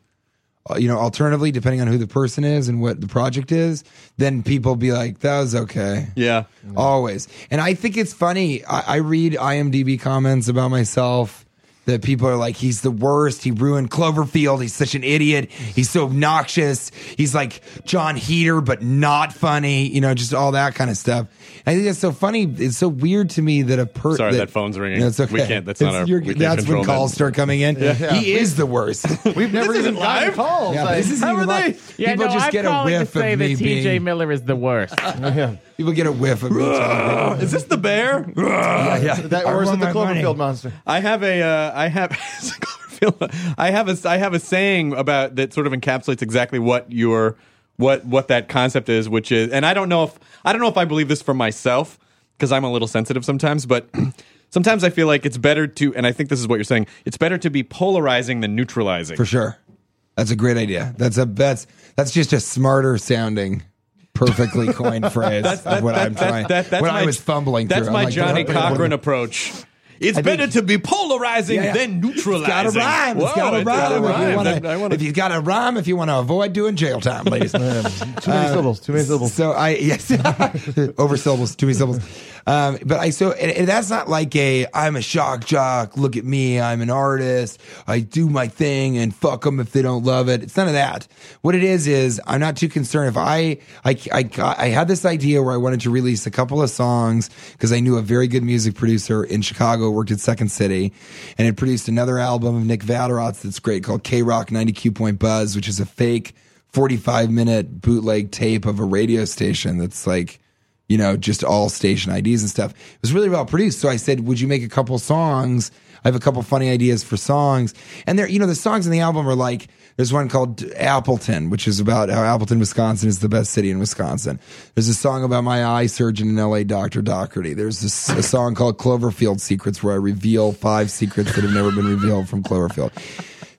uh, you know, alternatively, depending on who the person is and what the project is, then people be like, that was okay. yeah. Always. And I think it's funny. I, I read IMDb comments about myself that people are like, he's the worst. He ruined Cloverfield. He's such an idiot. He's so obnoxious. He's like Jon Heder, but not funny. You know, just all that kind of stuff. I think that's so funny. It's so weird to me that a person. Sorry, that phone's ringing. That's okay. We can't- that's not our- you're- we can't That's when calls that. start coming in. He is the worst. We've never This even isn't live. calls. Yeah, Like, this isn't How even are they? like, Yeah, people no, just I'm get a whiff to say of that me TJ being. Miller is the worst. People get a whiff of me. talking. Is this the bear? yeah, yeah. that, I or is it the. Cloverfield monster? I have a uh, I have Cloverfield. I have a I have a saying about that sort of encapsulates exactly what your what what that concept is, which is, and I don't know if I don't know if I believe this for myself because I'm a little sensitive sometimes, but sometimes I feel like it's better to, and I think this is what you're saying. It's better to be polarizing than neutralizing. For sure. That's a great idea. That's a that's that's just a smarter sounding perfectly coined phrase of what I'm that- trying. that- that's what my- I was fumbling That's through. my I'm like, Johnnie what- what- Cochran approach. It's I think- better to be polarizing Yeah, yeah. than neutralizing. It's got to rhyme. It's Whoa, got to rhyme. gotta If you rhyme. wanna- I wanna- If you've got to rhyme, if you want to avoid doing jail time, ladies. Too many syllables. Too many syllables. Uh, so I yes, over syllables, too many syllables. Um, but I so and, and that's not like a I'm a shock jock. Look at me, I'm an artist. I do my thing and fuck them if they don't love it. It's none of that. What it is is I'm not too concerned if I I I, got, I had this idea where I wanted to release a couple of songs because I knew a very good music producer in Chicago worked at Second City and had produced another album of Nick Vatterott's that's great called K Rock 90 Q Point Buzz, which is a fake 45 minute bootleg tape of a radio station that's like, you know, just all station IDs and stuff. It was really well produced. So I said, would you make a couple songs? I have a couple funny ideas for songs. And there, you know, the songs in the album are like, there's one called Appleton, which is about how Appleton, Wisconsin is the best city in Wisconsin. There's a song about my eye surgeon in LA, Dr. Doherty. There's this, a song called Cloverfield Secrets where I reveal five secrets that have never been revealed from Cloverfield.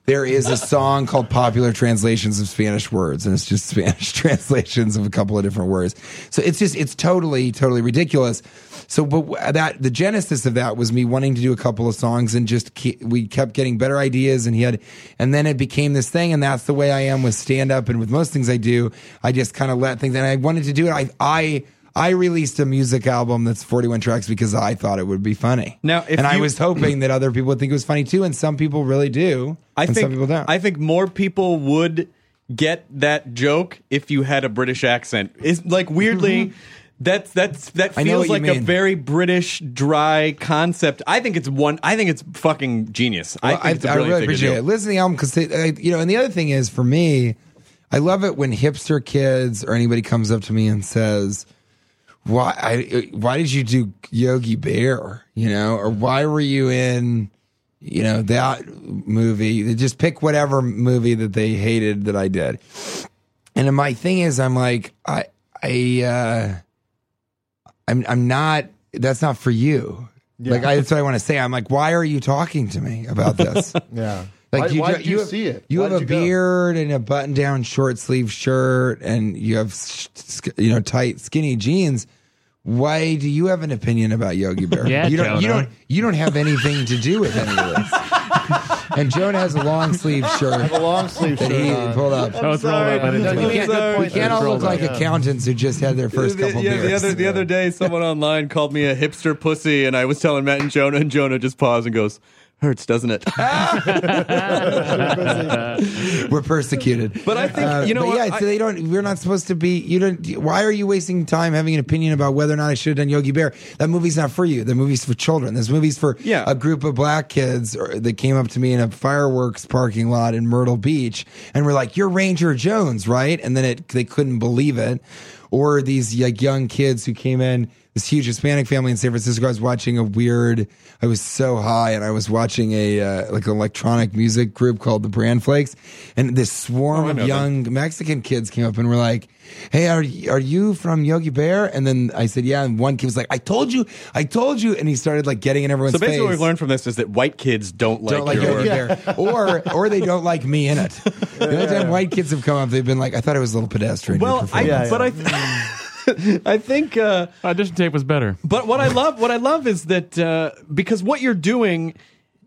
There is a song called Popular Translations of Spanish Words, and it's just Spanish translations of a couple of different words. So it's just, it's totally, totally ridiculous. So, but that, the genesis of that was me wanting to do a couple of songs and just, keep, we kept getting better ideas and he had, and then it became this thing. And that's the way I am with stand up and with most things I do. I just kind of let things, and I wanted to do it. I, I, I released a music album that's 41 tracks because I thought it would be funny. Now, if and I was hoping that other people would think it was funny too, and some people really do. I think some people don't. I think more people would get that joke if you had a British accent. Is like weirdly. That's that's that Mm-hmm. I feels you like a very British dry concept. I think it's one. I think it's fucking genius. I Well, it's I brilliant really appreciate do. it. Listen to the album because you know, and the other thing is for me, I love it when hipster kids or anybody comes up to me and says, "Why? I, why did you do Yogi Bear? You know, or why were you in?" You know that movie. They just pick whatever movie that they hated that I did. And my thing is, I'm like, I, I, uh, I'm, I'm not. That's not for you. Like I, that's what I want to say. I'm like, why are you talking to me about this? Yeah. Like why, you, why did you, have, see it? You Why have a you beard and a button-down short sleeve shirt, and you have you know tight skinny jeans. Why do you have an opinion about Yogi Bear? Yeah, you don't. You don't. You don't have anything to do with any of this. and Jonah has a long sleeve shirt A long sleeve that shirt he on. pulled up. Oh, it's rolled up. No, see you it. can't- Sorry. We can't all look like accountants who just had their first The- couple yeah, beers. the other the other day, someone online called me a hipster pussy, and I was telling Matt and Jonah, and Jonah just paused and goes, "Hurts, doesn't it?" We're persecuted. But I think you uh, know what? yeah, I- so they don't. We're not supposed to be. You don't. Why are you wasting time having an opinion about whether or not I should have done Yogi Bear? That movie's not for you. The movie's for children. This movie's for Yeah. a group of black kids or, that came up to me in a fireworks parking lot in Myrtle Beach and were like, "You're Ranger Jones, right?" And then it they couldn't believe it. Or these like young kids who came in. This huge Hispanic family in San Francisco. I was watching a weird. I was so high, and I was watching a uh, like an electronic music group called the Brand Flakes, and this swarm Oh, of know them. young Mexican kids came up and were like, "Hey, are are you from Yogi Bear?" And then I said, "Yeah." And one kid was like, "I told you, I told you," and he started like getting in everyone's so basically, face. what we've learned from this is that white kids don't like, don't like your Yogi work. Bear, or or they don't like me in it. The only time white kids have come up, they've been like, "I thought it was a little pedestrian." Well, I, performance." Yeah, but I, th- I think. Uh, Audition tape was better. But what I love, what I love is that uh, because what you're doing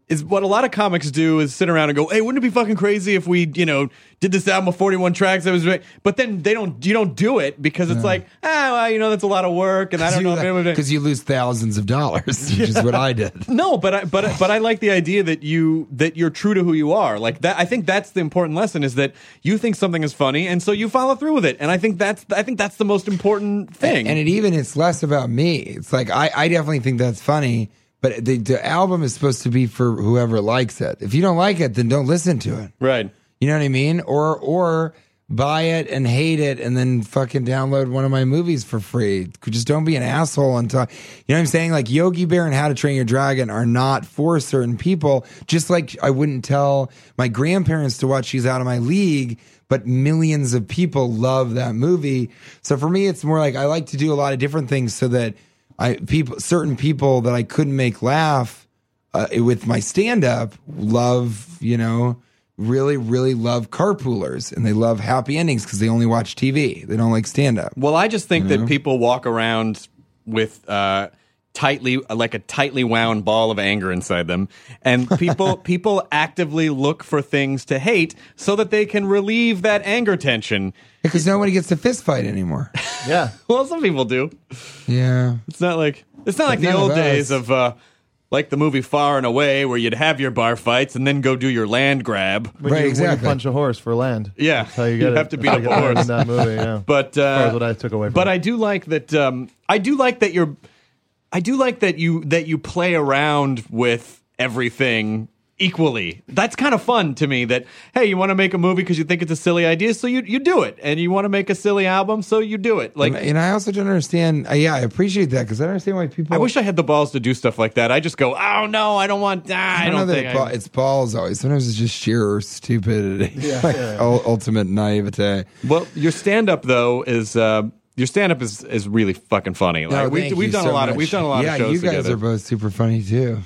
is what a lot of comics do is sit around and go, "Hey, wouldn't it be fucking crazy if we, you know, did this album with 41 tracks?" That was, great." but then they don't, you don't do it because it's like, ah, well, you know, that's a lot of work, and I don't know. if because you lose thousands of dollars, which is what I did. no, but I, but but I like the idea that you that you're true to who you are. Like that, I think that's the important lesson is that you think something is funny, and so you follow through with it. And I think that's I think that's the most important thing. And it even it's less about me. It's like I, I definitely think that's funny, but the, the album is supposed to be for whoever likes it. If you don't like it, then don't listen to it. right. You know what I mean? Or or buy it and hate it and then fucking download one of my movies for free. Just don't be an asshole and talk. You know what I'm saying? Like Yogi Bear and How to Train Your Dragon are not for certain people. Just like I wouldn't tell my grandparents to watch She's Out of My League, but millions of people love that movie. So for me, it's more like I like to do a lot of different things so that I people certain people that I couldn't make laugh uh, with my stand up love, you know, really, really love carpoolers and they love happy endings because they only watch TV. They don't like stand up. Well, I just think that people walk around with uh, tightly, like a tightly wound ball of anger inside them, and people people actively look for things to hate so that they can relieve that anger tension. Because nobody gets to fist fight anymore. Yeah. Well, some people do. Yeah. It's not like it's not like the none of old days of. Uh, like the movie Far and Away, where you'd have your bar fights and then go do your land grab. When Right, you, exactly. When you punch a horse for land. Yeah, That's how you you get it. have to beat That's up a you get it horse. in that movie. Yeah. But uh, far as what I took away from But it. I do like that. Um, I do like that you're. I do like that you that you play around with everything equally. That's kind of fun to me. That hey, you want to make a movie because you think it's a silly idea, so you you do it, and you want to make a silly album, so you do it. Like. and I also don't understand. Uh, yeah, I appreciate that because I don't understand why people. I wish I had the balls to do stuff like that. I just go, oh no, I don't want. Ah, I, I don't know that think it ba- I, it's balls always. Sometimes it's just sheer stupidity, like ul- ultimate naivete. Well, your stand up though is uh, your stand up is is really fucking funny. Like No, we've, thank we've you done so a lot of much. we've done a lot yeah, of shows you guys together. are both super funny too.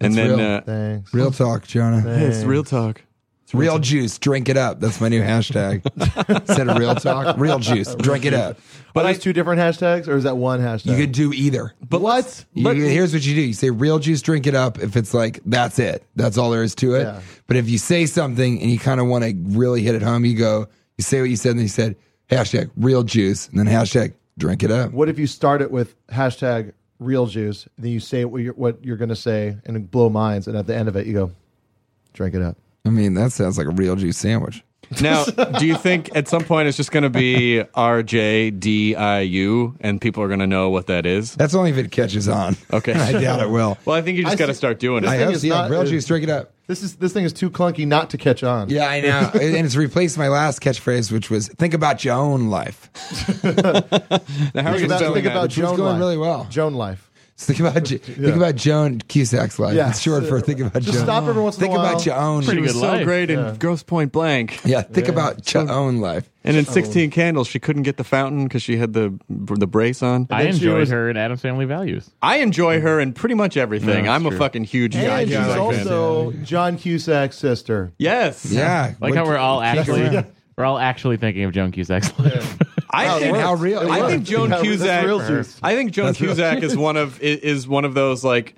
and It's then real. uh, Thanks. Real talk, Jonah. it's real talk. It's real juice, drink it up. That's my new hashtag. Instead of real talk, real juice, drink it up. But those two different hashtags, or is that one hashtag? You could do either. But what? You- here's what you do: you say "real juice, drink it up." If it's like that's it, that's all there is to it. Yeah. But if you say something and you kind of want to really hit it home, you go, you say what you said, and then you said hashtag real juice, and then hashtag drink it up. What if you start it with hashtag real juice, and then you say what you're, what you're going to say and blow minds, and at the end of it, you go, drink it up. I mean, that sounds like a real juice sandwich. Now, do you think at some point it's just going to be R J D I U and people are going to know what that is? That's only if it catches on. Okay. I doubt it will. Well, I think you just got to start doing This I it. thing hope so. Yeah, not- real is- juice, drink it up. This is this thing is too clunky not to catch on. Yeah, I know, and it's replaced my last catchphrase, which was "Think about your own life." Now, how are you about, spelling think that? about Which was Joan going life. really well. Joan life. So think about Jo- think about Joan Cusack's life. Yeah. It's short for think about Just Joan. stop every once in think a while. about your own. She was good so life. great in Grosse Pointe Blank. Yeah, think about your own life. And in 16 Candles, she couldn't get the fountain because she had the the brace on. I then enjoyed was- her in Addams Family Values. I enjoy her in pretty much everything. Yeah, I'm a fucking huge John And she's Cusack fan. also John Cusack's sister. Yes. Yeah, Like What- how we're all actually around. we're all actually thinking of Joan Cusack's life. I think how real- I I think Joan That's Cusack. real. I think Joan That's real Cusack is one of is one of those like.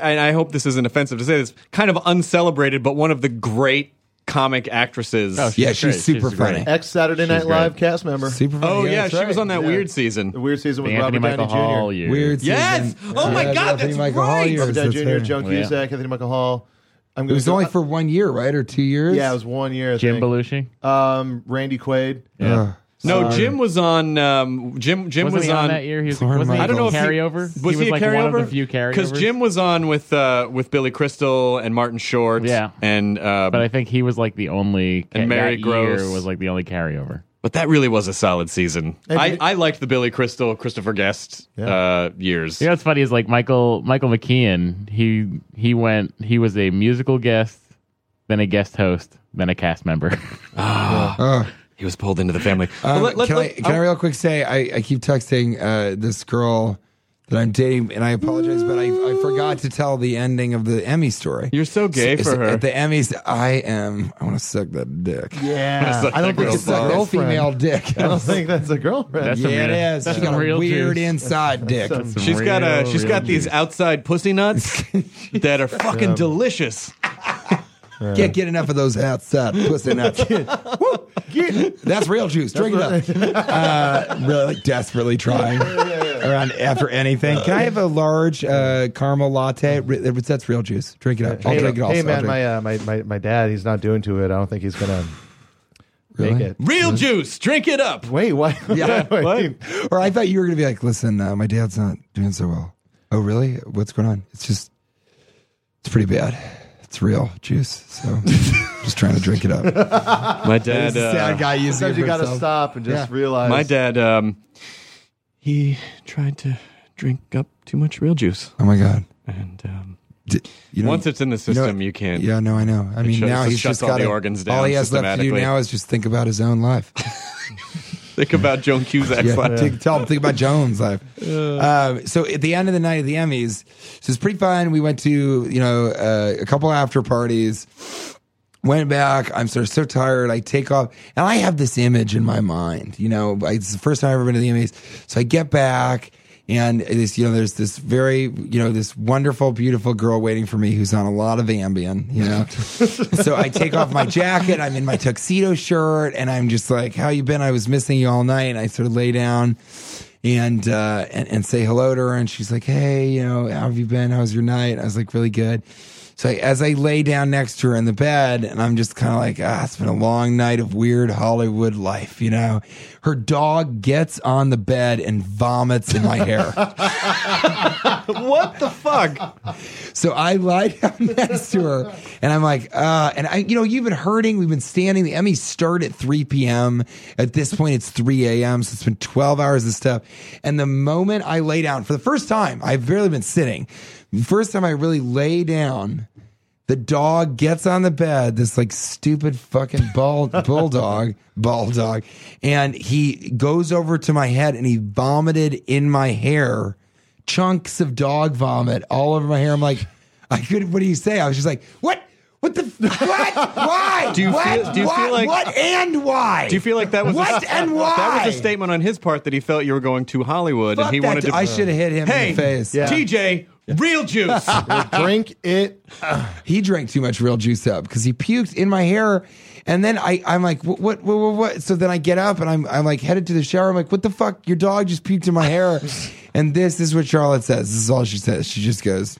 And I hope this isn't offensive to say this. Kind of uncelebrated, but one of the great comic actresses. Oh, Yeah, great. she's super great. funny. Ex Saturday Night great. Live cast member. Super funny. Oh yeah, that's she right. was on that Yeah. weird season. The weird season with Anthony Robert Michael Downey Jr. Hall years. Weird. Season. Yes! season. Oh my God, Anthony that's Michael right! years, Robert Downey that's Jr., her. Joan yeah. Cusack, Anthony Michael Hall. I'm It was go- only for one year, right, or two years? yeah, it was one year. I Jim think. Belushi. Um, Randy Quaid. Yeah. Ugh. No, Jim was on. Um, Jim Jim wasn't was he on, on that year? He was, Lauren wasn't he I don't know if he- carryover. Was he he, was a like carryover? one of the few carryovers. Because Jim was on with uh, with Billy Crystal and Martin Short. Yeah. and uh, but I think he was like the only. And Mary that Gross. year was like the only carryover. But that really was a solid season. And I, did- I liked the Billy Crystal, Christopher Guest Yeah. uh, years. You know what's funny is like Michael Michael McKean. He he went. He was a musical guest, then a guest host, then a cast member. Ugh. He was pulled into the family. Um, let- let- can, let- I, can I real quick say I, I keep texting uh, this girl that I'm dating, and I apologize, but I, I forgot to tell the ending of the Emmy story. You're so gay So- for her. At the Emmys, I am. I want to suck that dick. Yeah, I don't think it's a Suck that girlfriend. female dick. I don't think that's a girlfriend. That's some yeah, it real- is. that's She got a real weird juice. inside dick. Some she's got a real, she's real got these juice. outside pussy nuts that are fucking delicious. Can't get enough of those outside pussy nuts. Woo! Get- That's real juice. Drink it up. Uh, really, like desperately trying around after anything. Can I have a large uh, caramel latte? Re- That's real juice. Drink it up. I'll hey, drink it also. hey I'll man, my, uh, my my my dad, he's not doing to it. I don't think he's gonna Really? make it. Real juice. Drink it up. Wait, what? Yeah, wait. Or I thought you were going to be like, listen, uh, my dad's not doing so well. Oh, really? What's going on? It's just, it's pretty bad. It's real juice. So just trying to drink it up. My dad. This is a sad Uh, guy using Sometimes it you for got to stop and just Yeah. realize. my dad. Um, he tried to drink up too much real juice, Oh my God. and um, D- you know- once it's in the you know- system, you can't. Yeah, no, I know. I mean, shuts- now he's shuts just all got the organs down All he has left to do now is just think about his own life. Think about Joan Cusack's Yeah, life. think- tell him think about Joan's life. Um, so at the end of the night of the Emmys, so it's pretty fun. We went to you know uh, a couple after parties. went back. I'm sort of so tired. I take off, and I have this image in my mind. You know, it's the first time I've ever been to the Emmys. So I get back, and this, you know, there's this very, you know, this wonderful, beautiful girl waiting for me who's on a lot of Ambien. You know, so I take off my jacket. I'm in my tuxedo shirt, and I'm just like, "How you been? I was missing you all night." And I sort of lay down. And, uh, and and say hello to her, and she's like, "Hey, you know, how have you been? How was your night?" I was like, "Really good." So I, as I lay down next to her in the bed, and I'm just kind of like, ah, it's been a long night of weird Hollywood life, you know. Her dog gets on the bed and vomits in my hair. what the fuck? So I lie down next to her, and I'm like, uh, and I, you know, you've been hurting. We've been standing. The Emmys start at 3 p.m. At this point, it's 3 a.m. So it's been 12 hours of stuff. And the moment I lay down for the first time, I've barely been sitting. First time I really lay down, the dog gets on the bed, this like stupid fucking ball, bulldog, ball dog, and he goes over to my head and he vomited in my hair, chunks of dog vomit all over my hair. I'm like, I couldn't. What do you say? I was just like, what? What the? What? Why? Do you what? feel- do you what? feel like- what and why? Do you feel like that was what a, and why? That was a statement on his part that he felt you were going to Hollywood Fuck and he wanted to. I should have hit him hey, in the face. Yeah. TJ, real juice. Drink it. he drank too much real juice up because he puked in my hair. And then I, I'm like, what, what, what, what, what? So then I get up and I'm, I'm like headed to the shower. I'm like, what the fuck? Your dog just puked in my hair. and this is what Charlotte says. This is all she says. She just goes,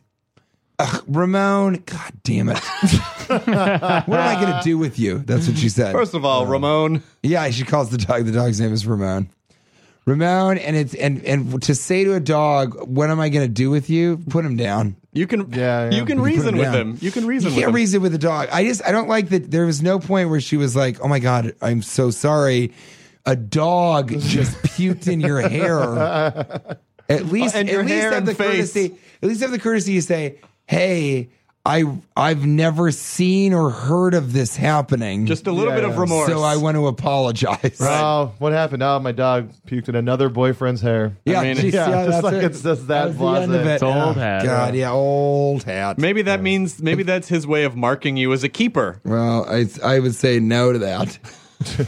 Ugh, Ramon, God damn it. what am I going to do with you? That's what she said. First of all, Ramon. Yeah, she calls the dog. The dog's name is Ramon. Ramon, and it's and and to say to a dog, "What am I going to do with you?" Put him down. You can Yeah, yeah. you can You reason him with him. You can reason You with can't him. reason with a dog. I just I don't like that. There was no point where she was like, "Oh my god, I'm so sorry." A dog just puked in your hair. At least, And at least have the face. courtesy. At least have the courtesy to say, "Hey, I I've never seen or heard of this happening." Just a little Yeah, bit of remorse. so I want to apologize. Oh, what happened? Oh, my dog puked in another boyfriend's hair. Yeah, mean, geez, yeah, just that's like it. it's just that was the end of blasé. it. It's old hat. God, yeah, old hat. Maybe that means maybe that's his way of marking you as a keeper. Well, I I would say no to that.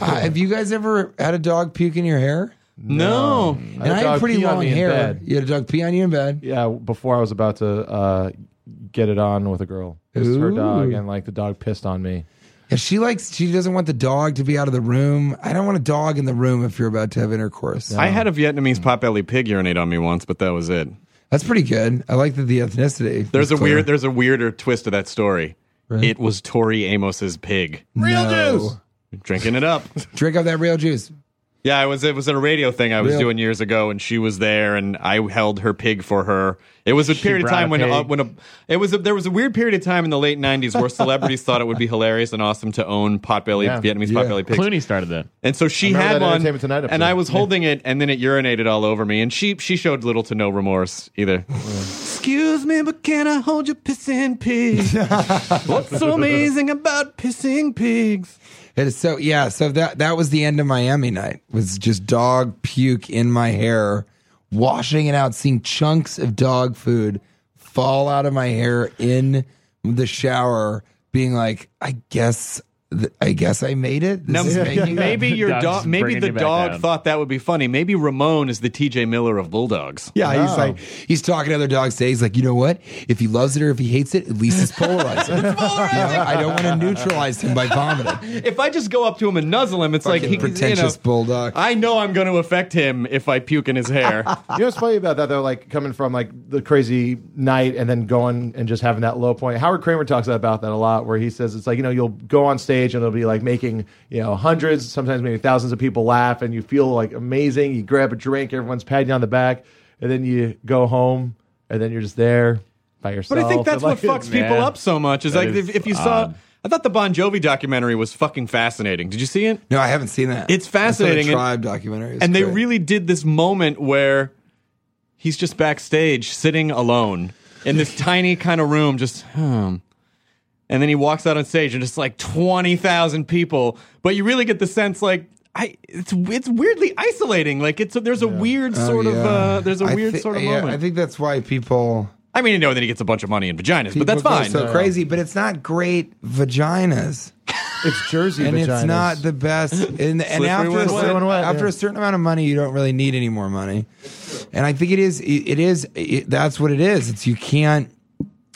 Uh, have you guys ever had a dog puke in your hair? No. And had a I have dog pretty pee on long me in hair. bed. You had a dog pee on you in bed. Yeah, before I was about to uh, get it on with a girl. It was her Ooh. dog, and like the dog pissed on me. Yeah, she likes. She doesn't want the dog to be out of the room. I don't want a dog in the room if you're about to have intercourse. I had a Vietnamese potbelly pig urinate on me once, but that was it. That's pretty good. I like that the ethnicity. There's was a weird there's a weirder twist to that story. It was Tori Amos's pig. real juice. Drinking it up. Drink up that real juice. Yeah, it was it was in a radio thing I was Real- doing years ago, and she was there, and I held her pig for her. It was a period of time a when uh, when a it was a, there was a weird period of time in the late '90s where celebrities thought it would be hilarious and awesome to own potbelly Yeah. Vietnamese Yeah. potbelly pigs. Clooney started that. And so she remember had one, Tonight and I was Yeah. holding it, and then it urinated all over me, and she she showed little to no remorse either. Excuse me, but can I hold your pissing pig? What's so amazing about pissing pigs? It is so yeah. So that that was the end of Miami night. Was just dog puke in my hair, washing it out, seeing chunks of dog food fall out of my hair in the shower, being like, I guess. Th- I guess I made it. This Now, is making maybe your Dog's dog, maybe the dog down. thought that would be funny. Maybe Ramon is the T.J. Miller of bulldogs. Yeah, he's Oh. like he's talking to other dogs today. He's like, you know what? If he loves it or if he hates it, at least it's polarizing. You know, I don't want to neutralize him by vomiting. If I just go up to him and nuzzle him, it's like he, you pretentious know, bulldog. I know I'm going to affect him if I puke in his hair. You know what's funny about that though? Like coming from like the crazy night and then going and just having that low point. Howard Kremer talks about that a lot, where he says it's like you know you'll go on stage and it'll be like making you know hundreds, sometimes maybe thousands of people laugh, and you feel like amazing. You grab a drink, everyone's patting you on the back, and then you go home, and then you're just there by yourself. But I think that's And, what like, fucks people up so much. Is like is if, if you saw, odd. I thought the Bon Jovi documentary was fucking fascinating. Did you see it? No, I haven't seen that. It's I saw the fascinating, and- Tribe documentary, It's and they really did this moment where he's just backstage sitting alone in this tiny kind of room, just hmm. And then he walks out on stage and just like twenty thousand people, but you really get the sense like. I, it's it's weirdly isolating. Like it's a, there's a weird Oh, sort of uh, there's a I weird thi- sort of yeah, moment. I think that's why people. I mean, you know, then he gets a bunch of money in vaginas, but that's fine. So crazy, but it's not great vaginas. It's Jersey and vaginas. it's not the best. And, and after when a, wet. certain, When wet, after yeah. a certain amount of money, you don't really need any more money. And I think it is. It, it is. It, that's what it is. It's you can't.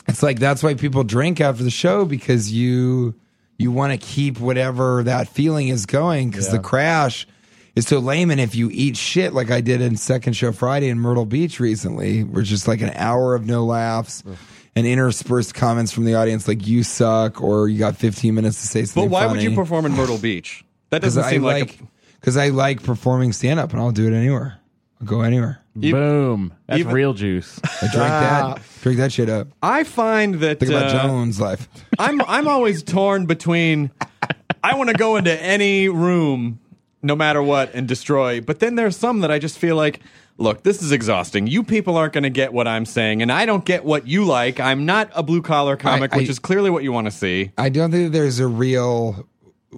It's like that's why people drink after the show because you you want to keep whatever that feeling is going because the crash is so lame. And if you eat shit like I did in Second Show Friday in Myrtle Beach recently, where just like an hour of no laughs. And interspersed comments from the audience like "you suck" or "you got 15 minutes to say something." But something." why would you perform in Myrtle Beach? That doesn't I seem like, like a, because I like performing stand up, and I'll do it anywhere. I'll go anywhere. Boom. That's even- real juice. I drink that, drink that shit up. I find that Think about uh, Joan's life. I'm I'm always torn between I want to go into any room no matter what and destroy, but then there's some that I just feel like look, this is exhausting. You people aren't going to get what I'm saying and I don't get what you like. I'm not a blue collar comic, I- which is clearly what you want to see. I don't think that there's a real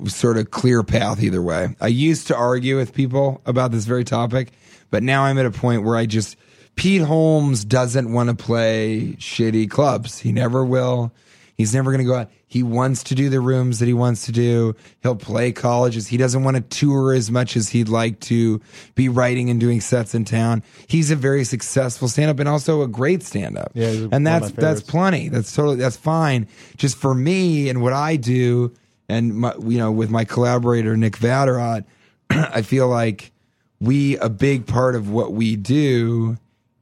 sort of clear path either way. I used to argue with people about this very topic, but now I'm at a point where I just Pete Holmes doesn't want to play shitty clubs. He never will. He's never going to go out. He wants to do the rooms that he wants to do. He'll play colleges. He doesn't want to tour as much as he'd like to be writing and doing sets in town. He's a very successful stand up and also a great stand up. Yeah, and that's that's plenty. That's totally that's fine. Just for me and what I do, and my, you know, with my collaborator Nick Vatterott, I feel like we a big part of what we do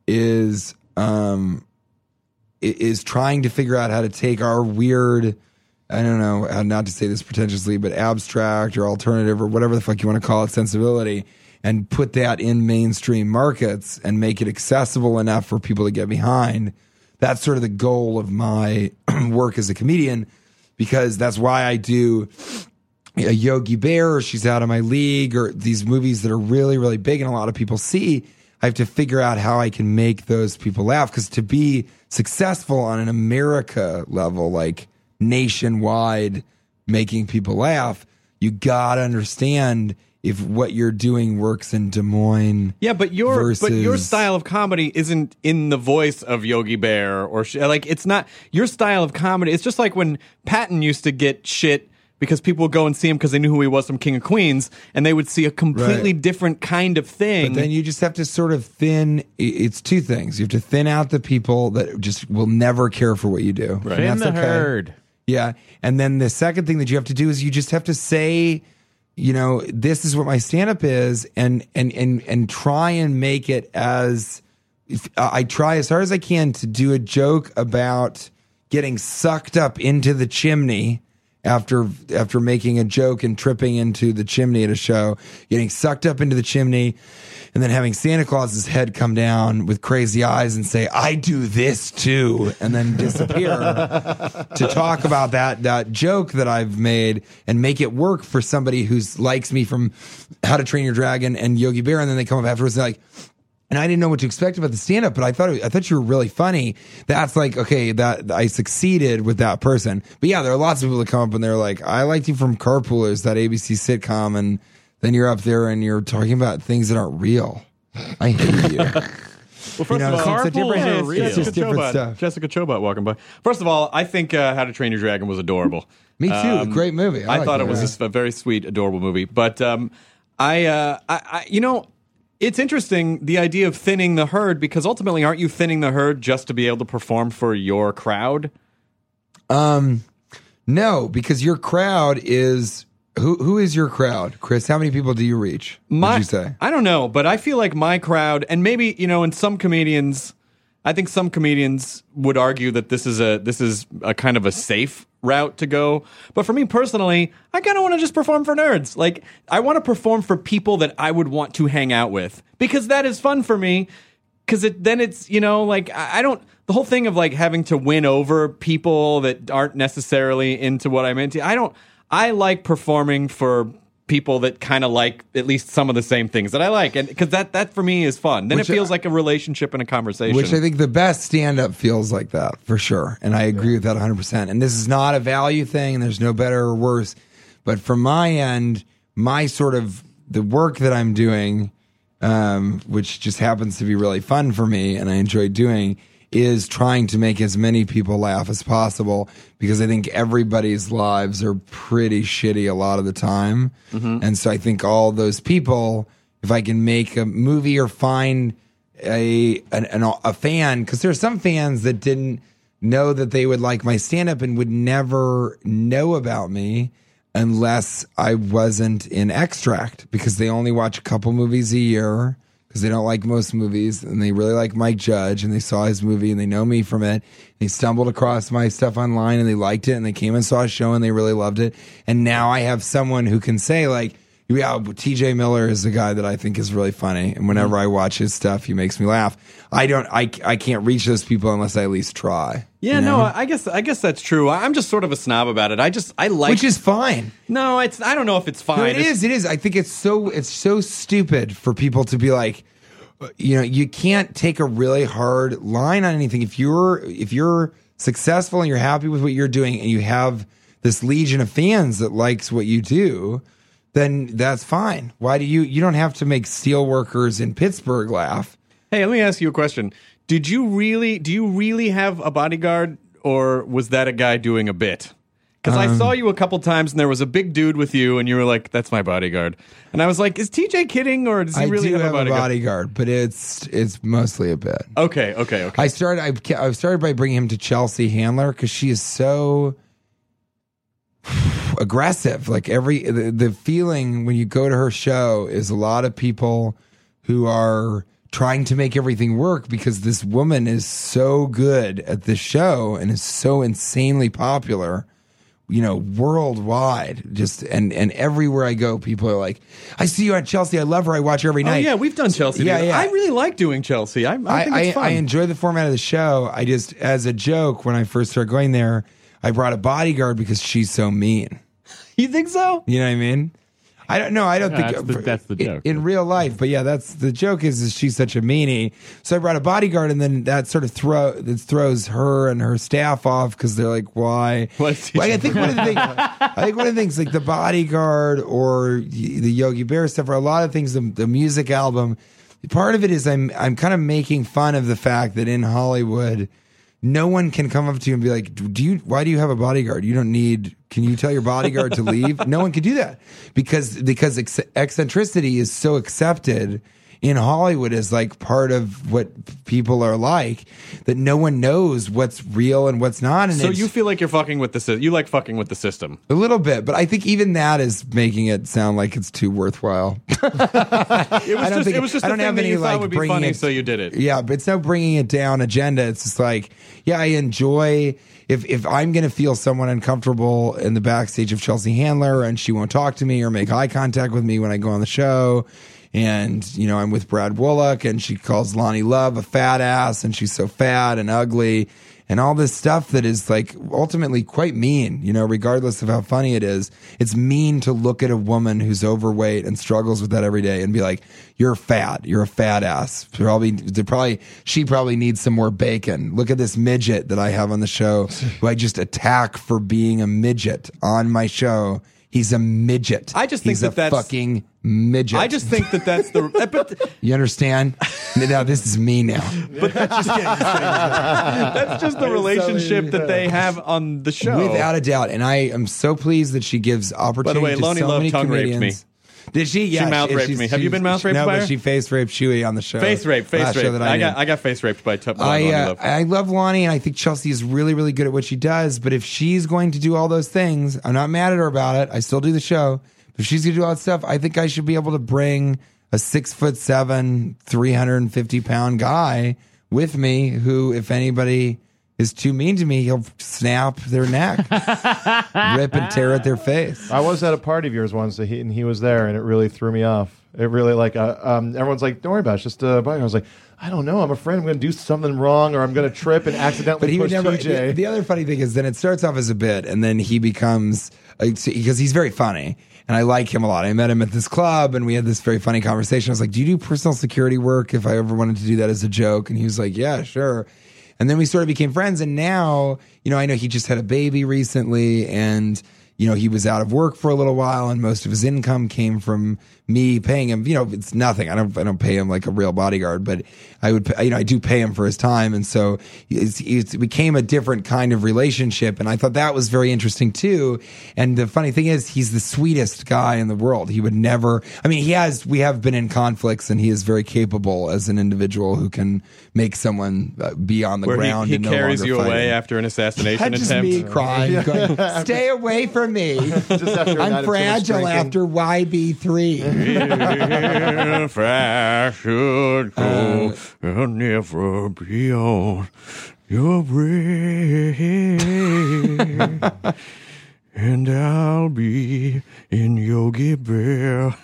is um is trying to figure out how to take our weird. I don't know how not to say this pretentiously, but abstract or alternative or whatever the fuck you want to call it, sensibility, and put that in mainstream markets and make it accessible enough for people to get behind. That's sort of the goal of my work as a comedian, because that's why I do a Yogi Bear or She's Out of My League or these movies that are really, really big and a lot of people see. I have to figure out how I can make those people laugh because to be successful on an America level, like nationwide, making people laugh, you got to understand if what you're doing works in Des Moines. Yeah, but your but your style of comedy isn't in the voice of Yogi Bear or sh- like it's not your style of comedy. It's just like when Patton used to get shit because people would go and see him because they knew who he was from King of Queens, and they would see a completely Right. different kind of thing. But then you just have to sort of thin. It's two things. You have to thin out the people that just will never care for what you do. And In that's the okay. herd. Yeah. And then the second thing that you have to do is you just have to say, you know, this is what my stand up is and and and and try and make it as if, uh, I try as hard as I can to do a joke about getting sucked up into the chimney after after making a joke and tripping into the chimney at a show, getting sucked up into the chimney, and then having Santa Claus's head come down with crazy eyes and say, "I do this too," and then disappear to talk about that that joke that I've made and make it work for somebody who likes me from How to Train Your Dragon and Yogi Bear, and then they come up afterwards and they're like. And I didn't know what to expect about the stand up, but I thought I thought you were really funny. That's like okay, that I succeeded with that person. But yeah, there are lots of people that come up and they're like, "I liked you from Carpoolers, that ABC sitcom," and then you're up there and you're talking about things that aren't real. I hate you. well, first you know, of all, it's different- Yeah, it's Jessica just different Chobot, stuff. Jessica Chobot walking by. First of all, I think uh, How to Train Your Dragon was adorable. Me too. Great movie. I I, like thought it. it was a very sweet, adorable movie. But um, I, uh, I, I, you know, it's interesting the idea of thinning the herd because ultimately, aren't you thinning the herd just to be able to perform for your crowd? Um, no, because your crowd is who? Who is your crowd, Chris? How many people do you reach? My, would you say? I don't know, but I feel like my crowd, and maybe you know, in some comedians, I think some comedians would argue that this is a this is a kind of a safe route to go. But for me personally, I kind of want to just perform for nerds. Like I want to perform for people that I would want to hang out with because that is fun for me. Because it then it's you know like I, I don't the whole thing of like having to win over people that aren't necessarily into what I'm into. I don't. I like performing for people that kind of like at least some of the same things that I like, and because that that for me is fun. Then Which it feels like a relationship and a conversation. Which I think the best stand up feels like that for sure. And I agree with that 100%. And this is not a value thing, and there's no better or worse. But from my end, my sort of the work that I'm doing, um, which just happens to be really fun for me and I enjoy doing, is trying to make as many people laugh as possible because I think everybody's lives are pretty shitty a lot of the time. Mm-hmm. And so I think all those people, if I can make a movie or find a an, an, a fan, because there are some fans that didn't know that they would like my stand up and would never know about me unless I wasn't in extract because they only watch a couple movies a year because they don't like most movies and they really like Mike Judge and they saw his movie and they know me from it. They stumbled across my stuff online and they liked it and they came and saw a show and they really loved it. And now I have someone who can say like, yeah, TJ Miller is the guy that I think is really funny. And whenever I watch his stuff, he makes me laugh. I don't, I, I can't reach those people unless I at least try. Yeah, you no. I guess I guess that's true. I- I'm just sort of a snob about it. I just I like Which is fine. no, it's I don't know if it's fine. No, it It's- is. It is. I think it's so. It's so stupid for people to be like, uh, you know, you can't take a really hard line on anything. If you're if you're successful and you're happy with what you're doing, and you have this legion of fans that likes what you do, then that's fine. Why do you? You don't have to make steel workers in Pittsburgh laugh. Hey, let me ask you a question. Did you really do you really have a bodyguard or was that a guy doing a bit? Because I Um, saw you a couple times and there was a big dude with you and you were like, "That's my bodyguard," and I was like, "Is TJ kidding or does he I really do have, have a a bodyguard?" bodyguard, but it's it's mostly a bit. Okay, okay, okay. I started. I, I started by bringing him to Chelsea Handler because she is so aggressive. Like every the, the feeling when you go to her show is a lot of people who are trying to make everything work because this woman is so good at this show and is so insanely popular you know worldwide just and and everywhere i go people are like i see you at chelsea i love her i watch her every oh night yeah, we've done Chelsea. Yeah, together. yeah. I really like doing Chelsea. I, I I, think I, it's fun. I enjoy the format of the show. I just, as a joke, when I first started going there, I brought a bodyguard because she's so mean. you think so? You know what I mean? I don't know. I don't think that's the- that's the in- joke. in, real life. But yeah, that's the joke. Is, is she's such a meanie? So I brought a bodyguard, and then that sort of throw that throws her and her staff off because they're like, why? What is Well, I think one of the things. I think one of the things like the bodyguard or the Yogi Bear stuff, or a lot of things. The, the music album. Part of it is I'm I'm kind of making fun of the fact that in Hollywood no one can come up to you and be like, "Do you? Why do you have a bodyguard? You don't need. Can you tell your bodyguard to leave?" No one can do that because because ex- eccentricity is so accepted in Hollywood is like part of what people are like that no one knows what's real and what's not. And So you feel like you're fucking with the system. You like fucking with the system. a little bit, but I think even that is making it sound like it's too worthwhile. It was I don't just think it was just I a don't have any like would be bringing funny, it, so you did it. Yeah, but it's no bringing it down agenda. It's just like, yeah, I enjoy if if I'm going to feel someone uncomfortable in the backstage of Chelsea Handler and she won't talk to me or make eye contact with me when I go on the show. And, you know, I'm with Brad Wollack, and she calls Loni Love a fat ass and she's so fat and ugly and all this stuff that is like ultimately quite mean, you know, regardless of how funny it is. It's mean to look at a woman who's overweight and struggles with that every day and be like, you're fat. You're a fat ass. Probably, probably, she probably needs some more bacon. Look at this midget that I have on the show who I just attack for being a midget on my show. He's a midget. I just think He's that that's- fucking midget. I just think that that's the. But you understand? now this is me now. but that's just that's just the relationship that they have on the show. Without a doubt. And I am so pleased that she gives opportunity By the way, to Loni so Love many tongue raped me. Did she? Yeah, mouth raped she's- me. Have you been mouth raped No, by but her? she face raped Chuy on the show. face rape, face last rape. that I, I, got. I got face raped by Tup. I, uh, Love. I love Loni, and I think Chelsea is really, really good at what she does. But if she's going to do all those things, I'm not mad at her about it. I still do the show. If she's going to do all that stuff, I think I should be able to bring a six foot seven, 350 pound guy with me who, if anybody is too mean to me, he'll snap their neck, rip and tear at their face. I was at a party of yours once, and he, and he was there, and it really threw me off. It really like uh, um, everyone's like, "Don't worry about it, it's just a bike." I was like, "I don't know. I'm afraid I'm going to do something wrong, or I'm going to trip and accidentally But he would push never. TJ." The, the other funny thing is, then it starts off as a bit, and then he becomes because he's very funny, and I like him a lot. I met him at this club, and we had this very funny conversation. I was like, "Do you do personal security work? If I ever wanted to do that as a joke?" And he was like, "Yeah, sure." And then we sort of became friends, and now you know I know he just had a baby recently, and you know, he was out of work for a little while and most of his income came from me paying him, you know, it's nothing. I don't, I don't pay him like a real bodyguard, but I would, you know, I do pay him for his time. And so it's, it's, it became a different kind of relationship. And I thought that was very interesting too. And the funny thing is he's the sweetest guy in the world. He would never, I mean, he has, we have been in conflicts and he is very capable as an individual who can make someone uh, be on the Where ground he and carries longer you away fighting. after an assassination That's just attempt. me crying, going, "Stay away from me! Just after a night of too I'm fragile after YB three. if I should go, I'll never be on your brain. and I'll be in Yogi Bear.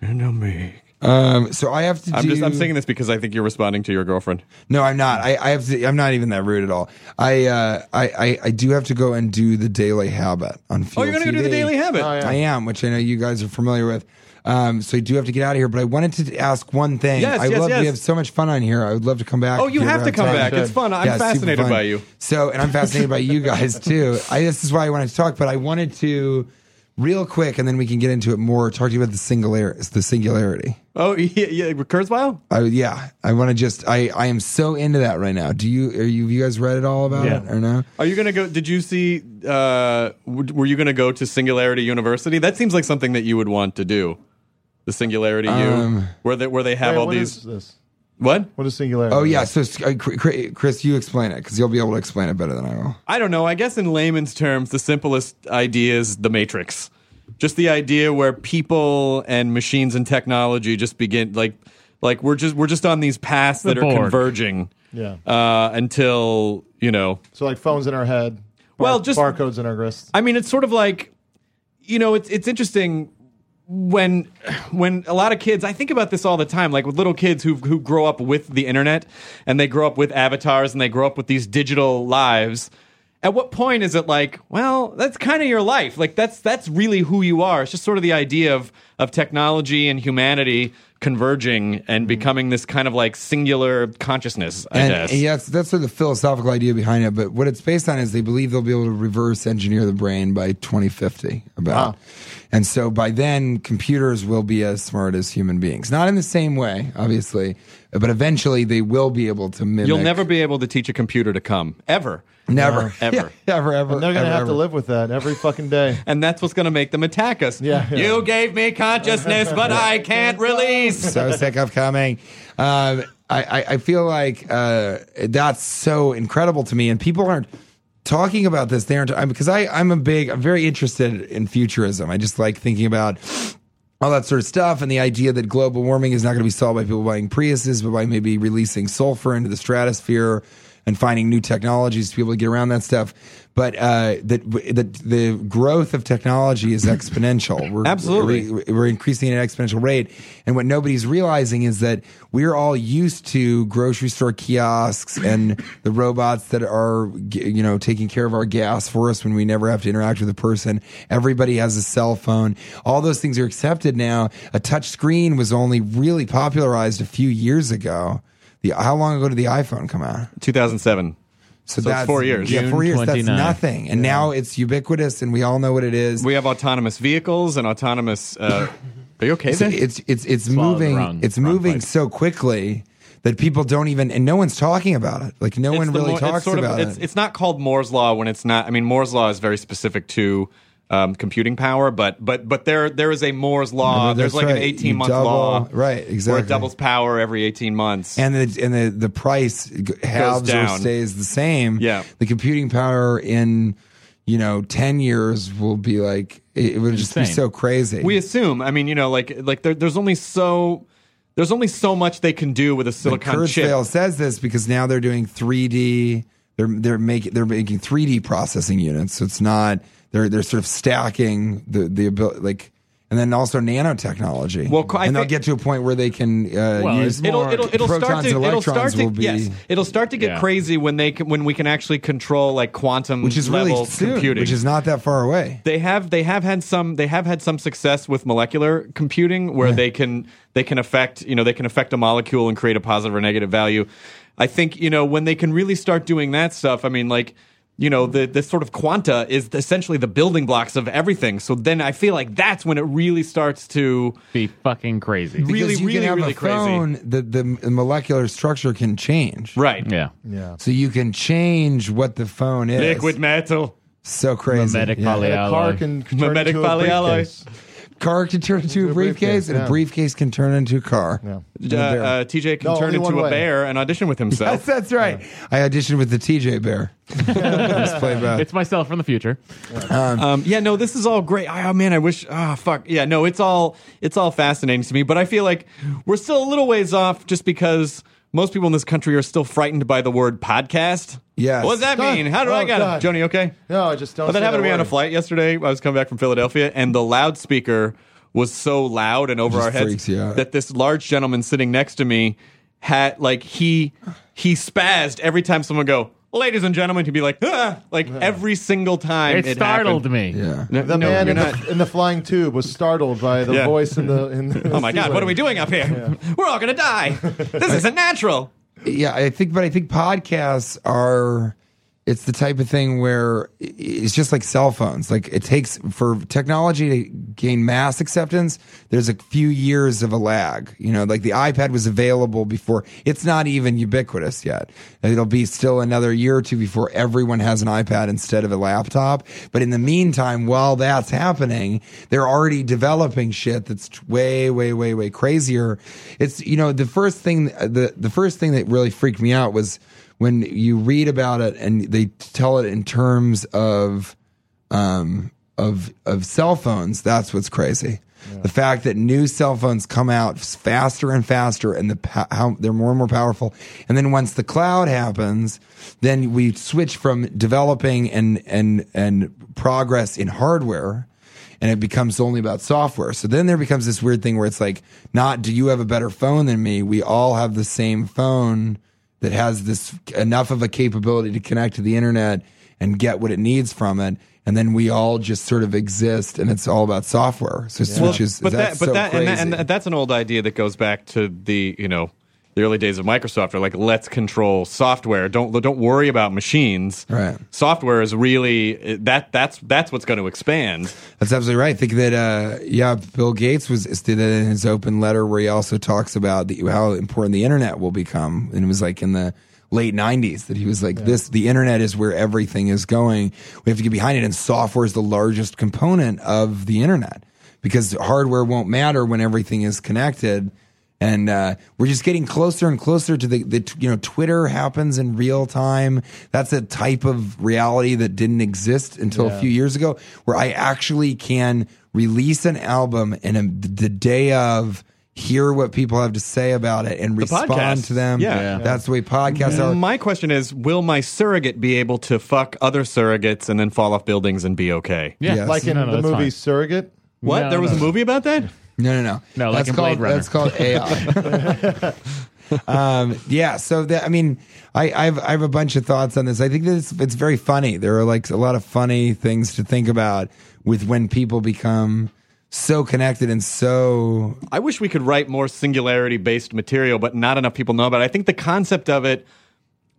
And I'll make. Um, so I have to. I'm do, just I'm singing this because I think you're responding to your girlfriend. No, I'm not. I, I have to. I'm not even that rude at all. I, uh, I, I, I do have to go and do the Daily Habit on. Fuel Oh, you're gonna go do the Daily Habit. Oh, yeah. I am, which I know you guys are familiar with. Um, so I do have to get out of here, but I wanted to ask one thing. Yes, I yes, love yes. we have so much fun on here. I would love to come back. Oh, you have to come time. back. It's fun. I'm Yeah, fascinated fun. by you. So, and I'm fascinated by you guys too. I this is why I wanted to talk, but I wanted to real quick, and then we can get into it more. Talk to you about the singularity. The singularity. Oh, yeah, yeah. Kurzweil? I, yeah, I want to just. I I am so into that right now. Do you? Are you? Have you guys read it all about Yeah. it or no? Are you going to go? Did you see? Uh, w- were you going to go to Singularity University? That seems like something that you would want to do. The Singularity U, Um, where they where they have Wait, all what these. is this? What? What is singularity? Oh yeah. So uh, Cr- Cr- Chris, you explain it because you'll be able to explain it better than I will. I don't know. I guess in layman's terms, the simplest idea is the Matrix. Just the idea where people and machines and technology just begin like like we're just we're just on these paths that are converging. Yeah. Uh, until you know So like phones in our head. bar- Well, just- barcodes in our wrists. I mean, it's sort of like, you know, it's it's interesting when when a lot of kids. I think about this all the time, like with little kids who who grow up with the internet and they grow up with avatars and they grow up with these digital lives. At what point is it like, well, that's kind of your life. Like that's that's really who you are. It's just sort of the idea of of technology and humanity converging and mm-hmm. becoming this kind of like singular consciousness. I And, guess. and yeah, that's, that's sort of the philosophical idea behind it. But what it's based on is they believe they'll be able to reverse engineer the brain by 2050. About, Wow. and so by then, computers will be as smart as human beings. Not in the same way, obviously, but eventually they will be able to mimic. You'll never be able to teach a computer to come ever. never, Ever. Yeah, ever, ever. And they're gonna ever, have to live with that every fucking day. and that's what's going to make them attack us. Yeah, yeah. You gave me consciousness, but I can't release. so sick of coming. Um, I, I, I feel like uh, that's so incredible to me, and people aren't talking about this. They aren't I- because I I'm a big I'm very interested in futurism. I just like thinking about. All that sort of stuff, and the idea that global warming is not going to be solved by people buying Priuses, but by maybe releasing sulfur into the stratosphere and finding new technologies to be able to get around that stuff. But uh, that that the growth of technology is exponential. We're, Absolutely. we're, we're increasing at an exponential rate. And what nobody's realizing is that we're all used to grocery store kiosks and the robots that are, you know, taking care of our gas for us when we never have to interact with a person. Everybody has a cell phone. All those things are accepted now. A touch screen was only really popularized a few years ago. The, how long ago did the iPhone come out? 2007. So, it's that's four years. Yeah, June four years. That's nothing. And now it's ubiquitous, and we all know what it is. We have autonomous vehicles and autonomous. Uh, are you okay So there? it's it's it's Swallowed the moving wrong- it's wrong moving pipe. so quickly that people don't even and no one's talking about it. Like no It's one really Moore- talks it's sort about of, it's, it. It's not called Moore's law when it's not. I mean, Moore's law is very specific to um, computing power, but but but there there is a Moore's law. No, There's like an 18 You month double- law, right, where exactly. it doubles power every 18 months. and the and the the price halves or stays the same. Yeah. the computing power in you know ten years will be like it, would just be so crazy. we assume. I mean, you know, like like there, there's only so there's only so much they can do with a silicon chip. Kurzweil says this because now they're doing 3D. They're they're making they're making 3D processing units. So it's not they're they're sort of stacking the the ability like. And then also nanotechnology. Well, I and they'll get to a point where they can uh, Well, use it's It'll more- it'll it'll start protons to and it'll start electrons to will be yes it'll start to get Yeah. crazy when they can, when we can actually control like quantum which is really soon, computing. which is not that far away. they have they have had some they have had some success with molecular computing where they can they can affect you know they can affect a molecule and create a positive or negative value. I think you know when they can really start doing that stuff. I mean, like you know the the sort of quanta is essentially the building blocks of everything. So then I feel like that's when it really starts to Be fucking crazy. Really, Because you really, can have really a phone, The, the molecular structure can change. right. Yeah. Yeah. So you can change what the phone is. Liquid metal. So crazy. Mimetic Yeah. poly- And a car Polyalloy. can turn Mimetic into a polyalloy. briefcase. Car can turn into a a briefcase, briefcase, and yeah. a briefcase can turn into a car. Yeah. Uh, uh, TJ can No, turn into a way. bear and audition with Yes, himself. that's right. I auditioned with the TJ Bear. Just play. It's myself from the future. Um, yeah, no, this is all great. Oh man, I wish. Ah, fuck. Yeah, no, it's all it's all fascinating to me. But I feel like we're still a little ways off, just because most people in this country are still frightened by the word podcast. Yes. What does that God. mean? How do I Oh, get God. it? Joni, okay? No, I just don't. But that happened to me on a flight yesterday. I was coming back from Philadelphia, and the loudspeaker was so loud and over our heads freaks you out. that this large gentleman sitting next to me had like he he spazzed every time someone go, "Ladies and gentlemen," he'd be like, ah! like every single time It, it, startled happened. me. Yeah. No, The no, man you're in not. the, in the flying tube was startled by the Yeah. voice in the. In the Oh my God! What are we doing up here? We're all gonna die. This isn't natural. Yeah, I think, but I think podcasts are. It's the type of thing where it's just like cell phones. Like it takes for technology to gain mass acceptance. There's a few years of a lag. You know, like the iPad was available before. It's not even ubiquitous yet. It'll be still another year or two before everyone has an iPad instead of a laptop. But in the meantime, while that's happening, they're already developing shit that's way, way, way, way crazier. It's you know the first thing the the first thing that really freaked me out was when you read about it and they tell it in terms of um of of cell phones. That's what's crazy. The fact that new cell phones come out faster and faster, and the how they're more and more powerful. And then once the cloud happens, then we switch from developing and and and progress in hardware and it becomes only about software. So then there becomes this weird thing where it's like, not do you have a better phone than me? We all have the same phone that has this enough of a capability to connect to the internet and get what it needs from it. And then we all just sort of exist, and it's all about software. So switches. but that's that, but so that, and, that, and that's an old idea that goes back to the you know the early days of Microsoft. Are like let's control software. Don't don't worry about machines. Right. Software is really that that's that's what's going to expand. That's absolutely right. I think that uh, yeah, Bill Gates was did that in his open letter where he also talks about the, how important the internet will become, and it was like in the late '90s that he was like, "This the internet is where everything is going. We have to get behind it, and software is the largest component of the internet because hardware won't matter when everything is connected." And uh, we're just getting closer and closer to the, the, you know, Twitter happens in real time. That's a type of reality that didn't exist until a few years ago, where I actually can release an album and a, the day of hear what people have to say about it and respond podcast. to them. Yeah. Yeah. That's the way podcasts are. My question is, will my surrogate be able to fuck other surrogates and then fall off buildings and be okay? Yeah. Yes. Like in No, no, the movie fine. Surrogate. What? No, there was no. a movie about that? No, no, no. No, like that's in called Blade Runner. that's called AI. um, yeah. So that I mean, I I've I have a bunch of thoughts on this. I think that it's it's very funny. There are like a lot of funny things to think about with when people become so connected and so I wish we could write more singularity based material, but not enough people know about it. I think the concept of it.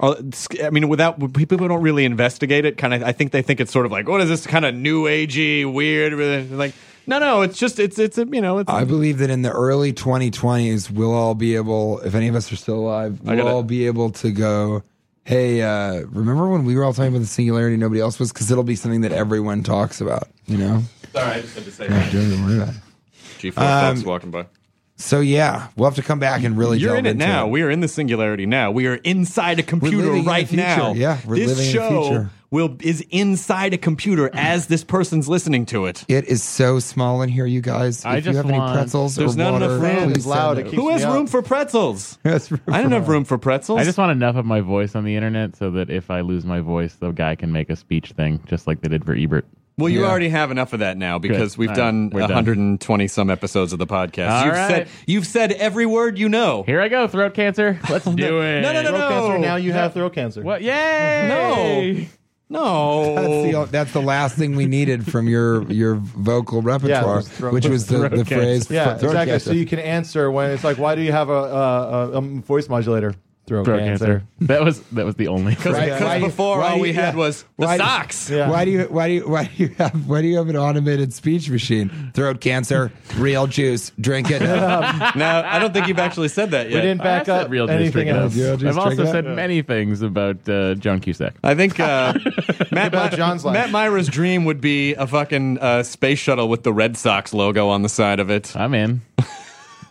uh, I mean, without people who don't really investigate it, kind of, I think they think it's sort of like, what is this kind of new agey, weird? Like, no, no, it's just, it's, it's, a, you know, it's. I believe that in the early 2020s, we'll all be able, if any of us are still alive, we'll gotta- all be able to go, hey, uh, remember when we were all talking about the singularity, nobody else was? Because it'll be something that everyone talks about, you know? Sorry, I just had to say Yeah, don't worry about it. G4 Um, folks walking by. So, yeah, we'll have to come back and really You're delve in it into now. We are in the singularity now. We are inside a computer living in the right future. now. Yeah, we're this living in the show future. Will is inside a computer as this person's listening to it. It is so small in here, you guys. I if you just have any want- pretzels There's or not water, enough room. please It's loud. send It it. keeps Who has me room up. for pretzels? That's room I don't have room for pretzels. I just want enough of my voice on the internet so that if I lose my voice, the guy can make a speech thing, just like they did for Ebert. Well, you Yeah. already have enough of that now because Good. we've All done right. We're done. 120 some episodes of the podcast. All you've right. said you've said every word you know. Here I go, throat cancer. Let's oh, do it. no, no, no, Throat no. cancer. Now you have throat cancer. What? Yay! No. No, that's the that's the last thing we needed from your your vocal repertoire, was throat- which was the, the phrase. Yeah, exactly. cancer. So you can answer when it's like, why do you have a, a, a, a voice modulator? Throat, Throat cancer. cancer. That was that was the only. Because Why do you- before why all do we you- had yeah. was the Why do- socks. Yeah. Why do you why do you why do you have why do you have an automated speech machine? Throat cancer, real juice, drink it. No, I don't think you've actually said that We didn't back up real juice, anything drink else. Yeah, just I've also drink it said up. many things about uh, John Cusack. I think uh, Matt, about John's life? Matt Mira's dream would be a fucking uh, space shuttle with the Red Sox logo on the side of it I'm in.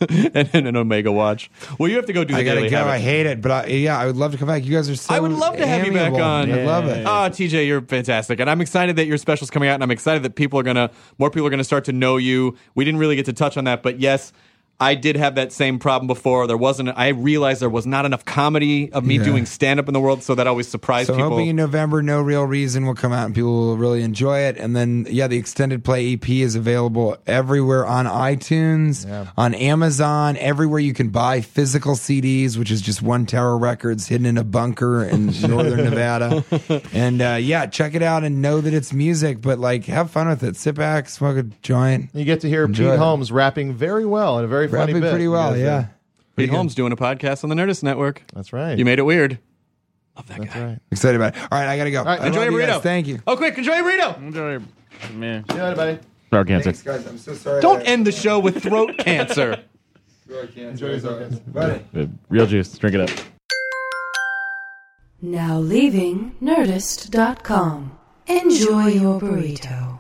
and, and an Omega watch. Well, you have to go do the I gotta go. habit. I hate it, but I, yeah, I would love to come back. You guys are so. I would love to have you back amiable. on. I love it. Ah, oh, TJ, you're fantastic, and I'm excited that your special's coming out, and I'm excited that people are gonna, more people are gonna start to know you. We didn't really get to touch on that, but yes, I did have that same problem before. There wasn't. I realized there was not enough comedy of me Yeah. doing stand up in the world, so that always surprised So I'm people. hoping in November, No Real Reason will come out and people will really enjoy it. And then, yeah, the extended play EP is available everywhere on iTunes, on Amazon, everywhere you can buy physical CDs, which is just One Tower Records hidden in a bunker in northern Nevada. And uh, yeah, check it out and know that it's music, but like have fun with it. Sit back, smoke a joint. You get to hear Enjoy Pete it. Holmes rapping very well in a very funny Rapping bit. pretty well, You guys yeah. did. Pete Holmes doing a podcast on the Nerdist Network. That's right. You made it weird. Love that That's guy. right. Excited about it. All right, I gotta go. right, I Enjoy love your you burrito. guys. Thank you. Oh, quick, enjoy your burrito. Enjoy. Your man. Good night, buddy. Throat cancer. Thanks, guys. I'm so sorry. Don't end the show with throat cancer. Enjoy Buddy. Uh, Real juice. Drink it up. Now leaving Nerdist.com. Enjoy your burrito.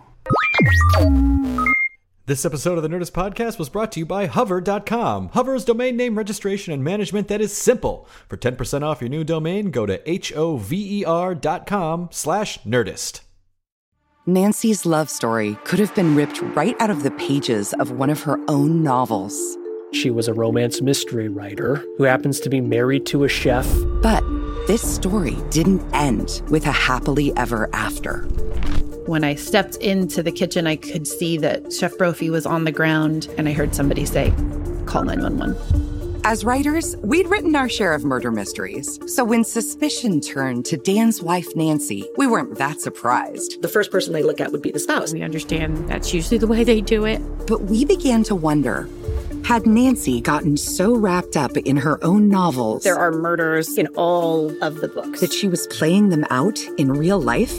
This episode of the Nerdist Podcast was brought to you by Hover.com. Hover is domain name registration and management that is simple. For 10% off your new domain, go to H-O-V-E-R dot com slash Nerdist. Nancy's love story could have been ripped right out of the pages of one of her own novels. She was a romance mystery writer who happens to be married to a chef. But this story didn't end with a happily ever after. When I stepped into the kitchen, I could see that Chef Brophy was on the ground, and I heard somebody say, Call 911. As writers, we'd written our share of murder mysteries. So when suspicion turned to Dan's wife, Nancy, we weren't that surprised. The first person they look at would be the spouse. We understand that's usually the way they do it. But we began to wonder had Nancy gotten so wrapped up in her own novels There are murders in all of the books. that she was playing them out in real life?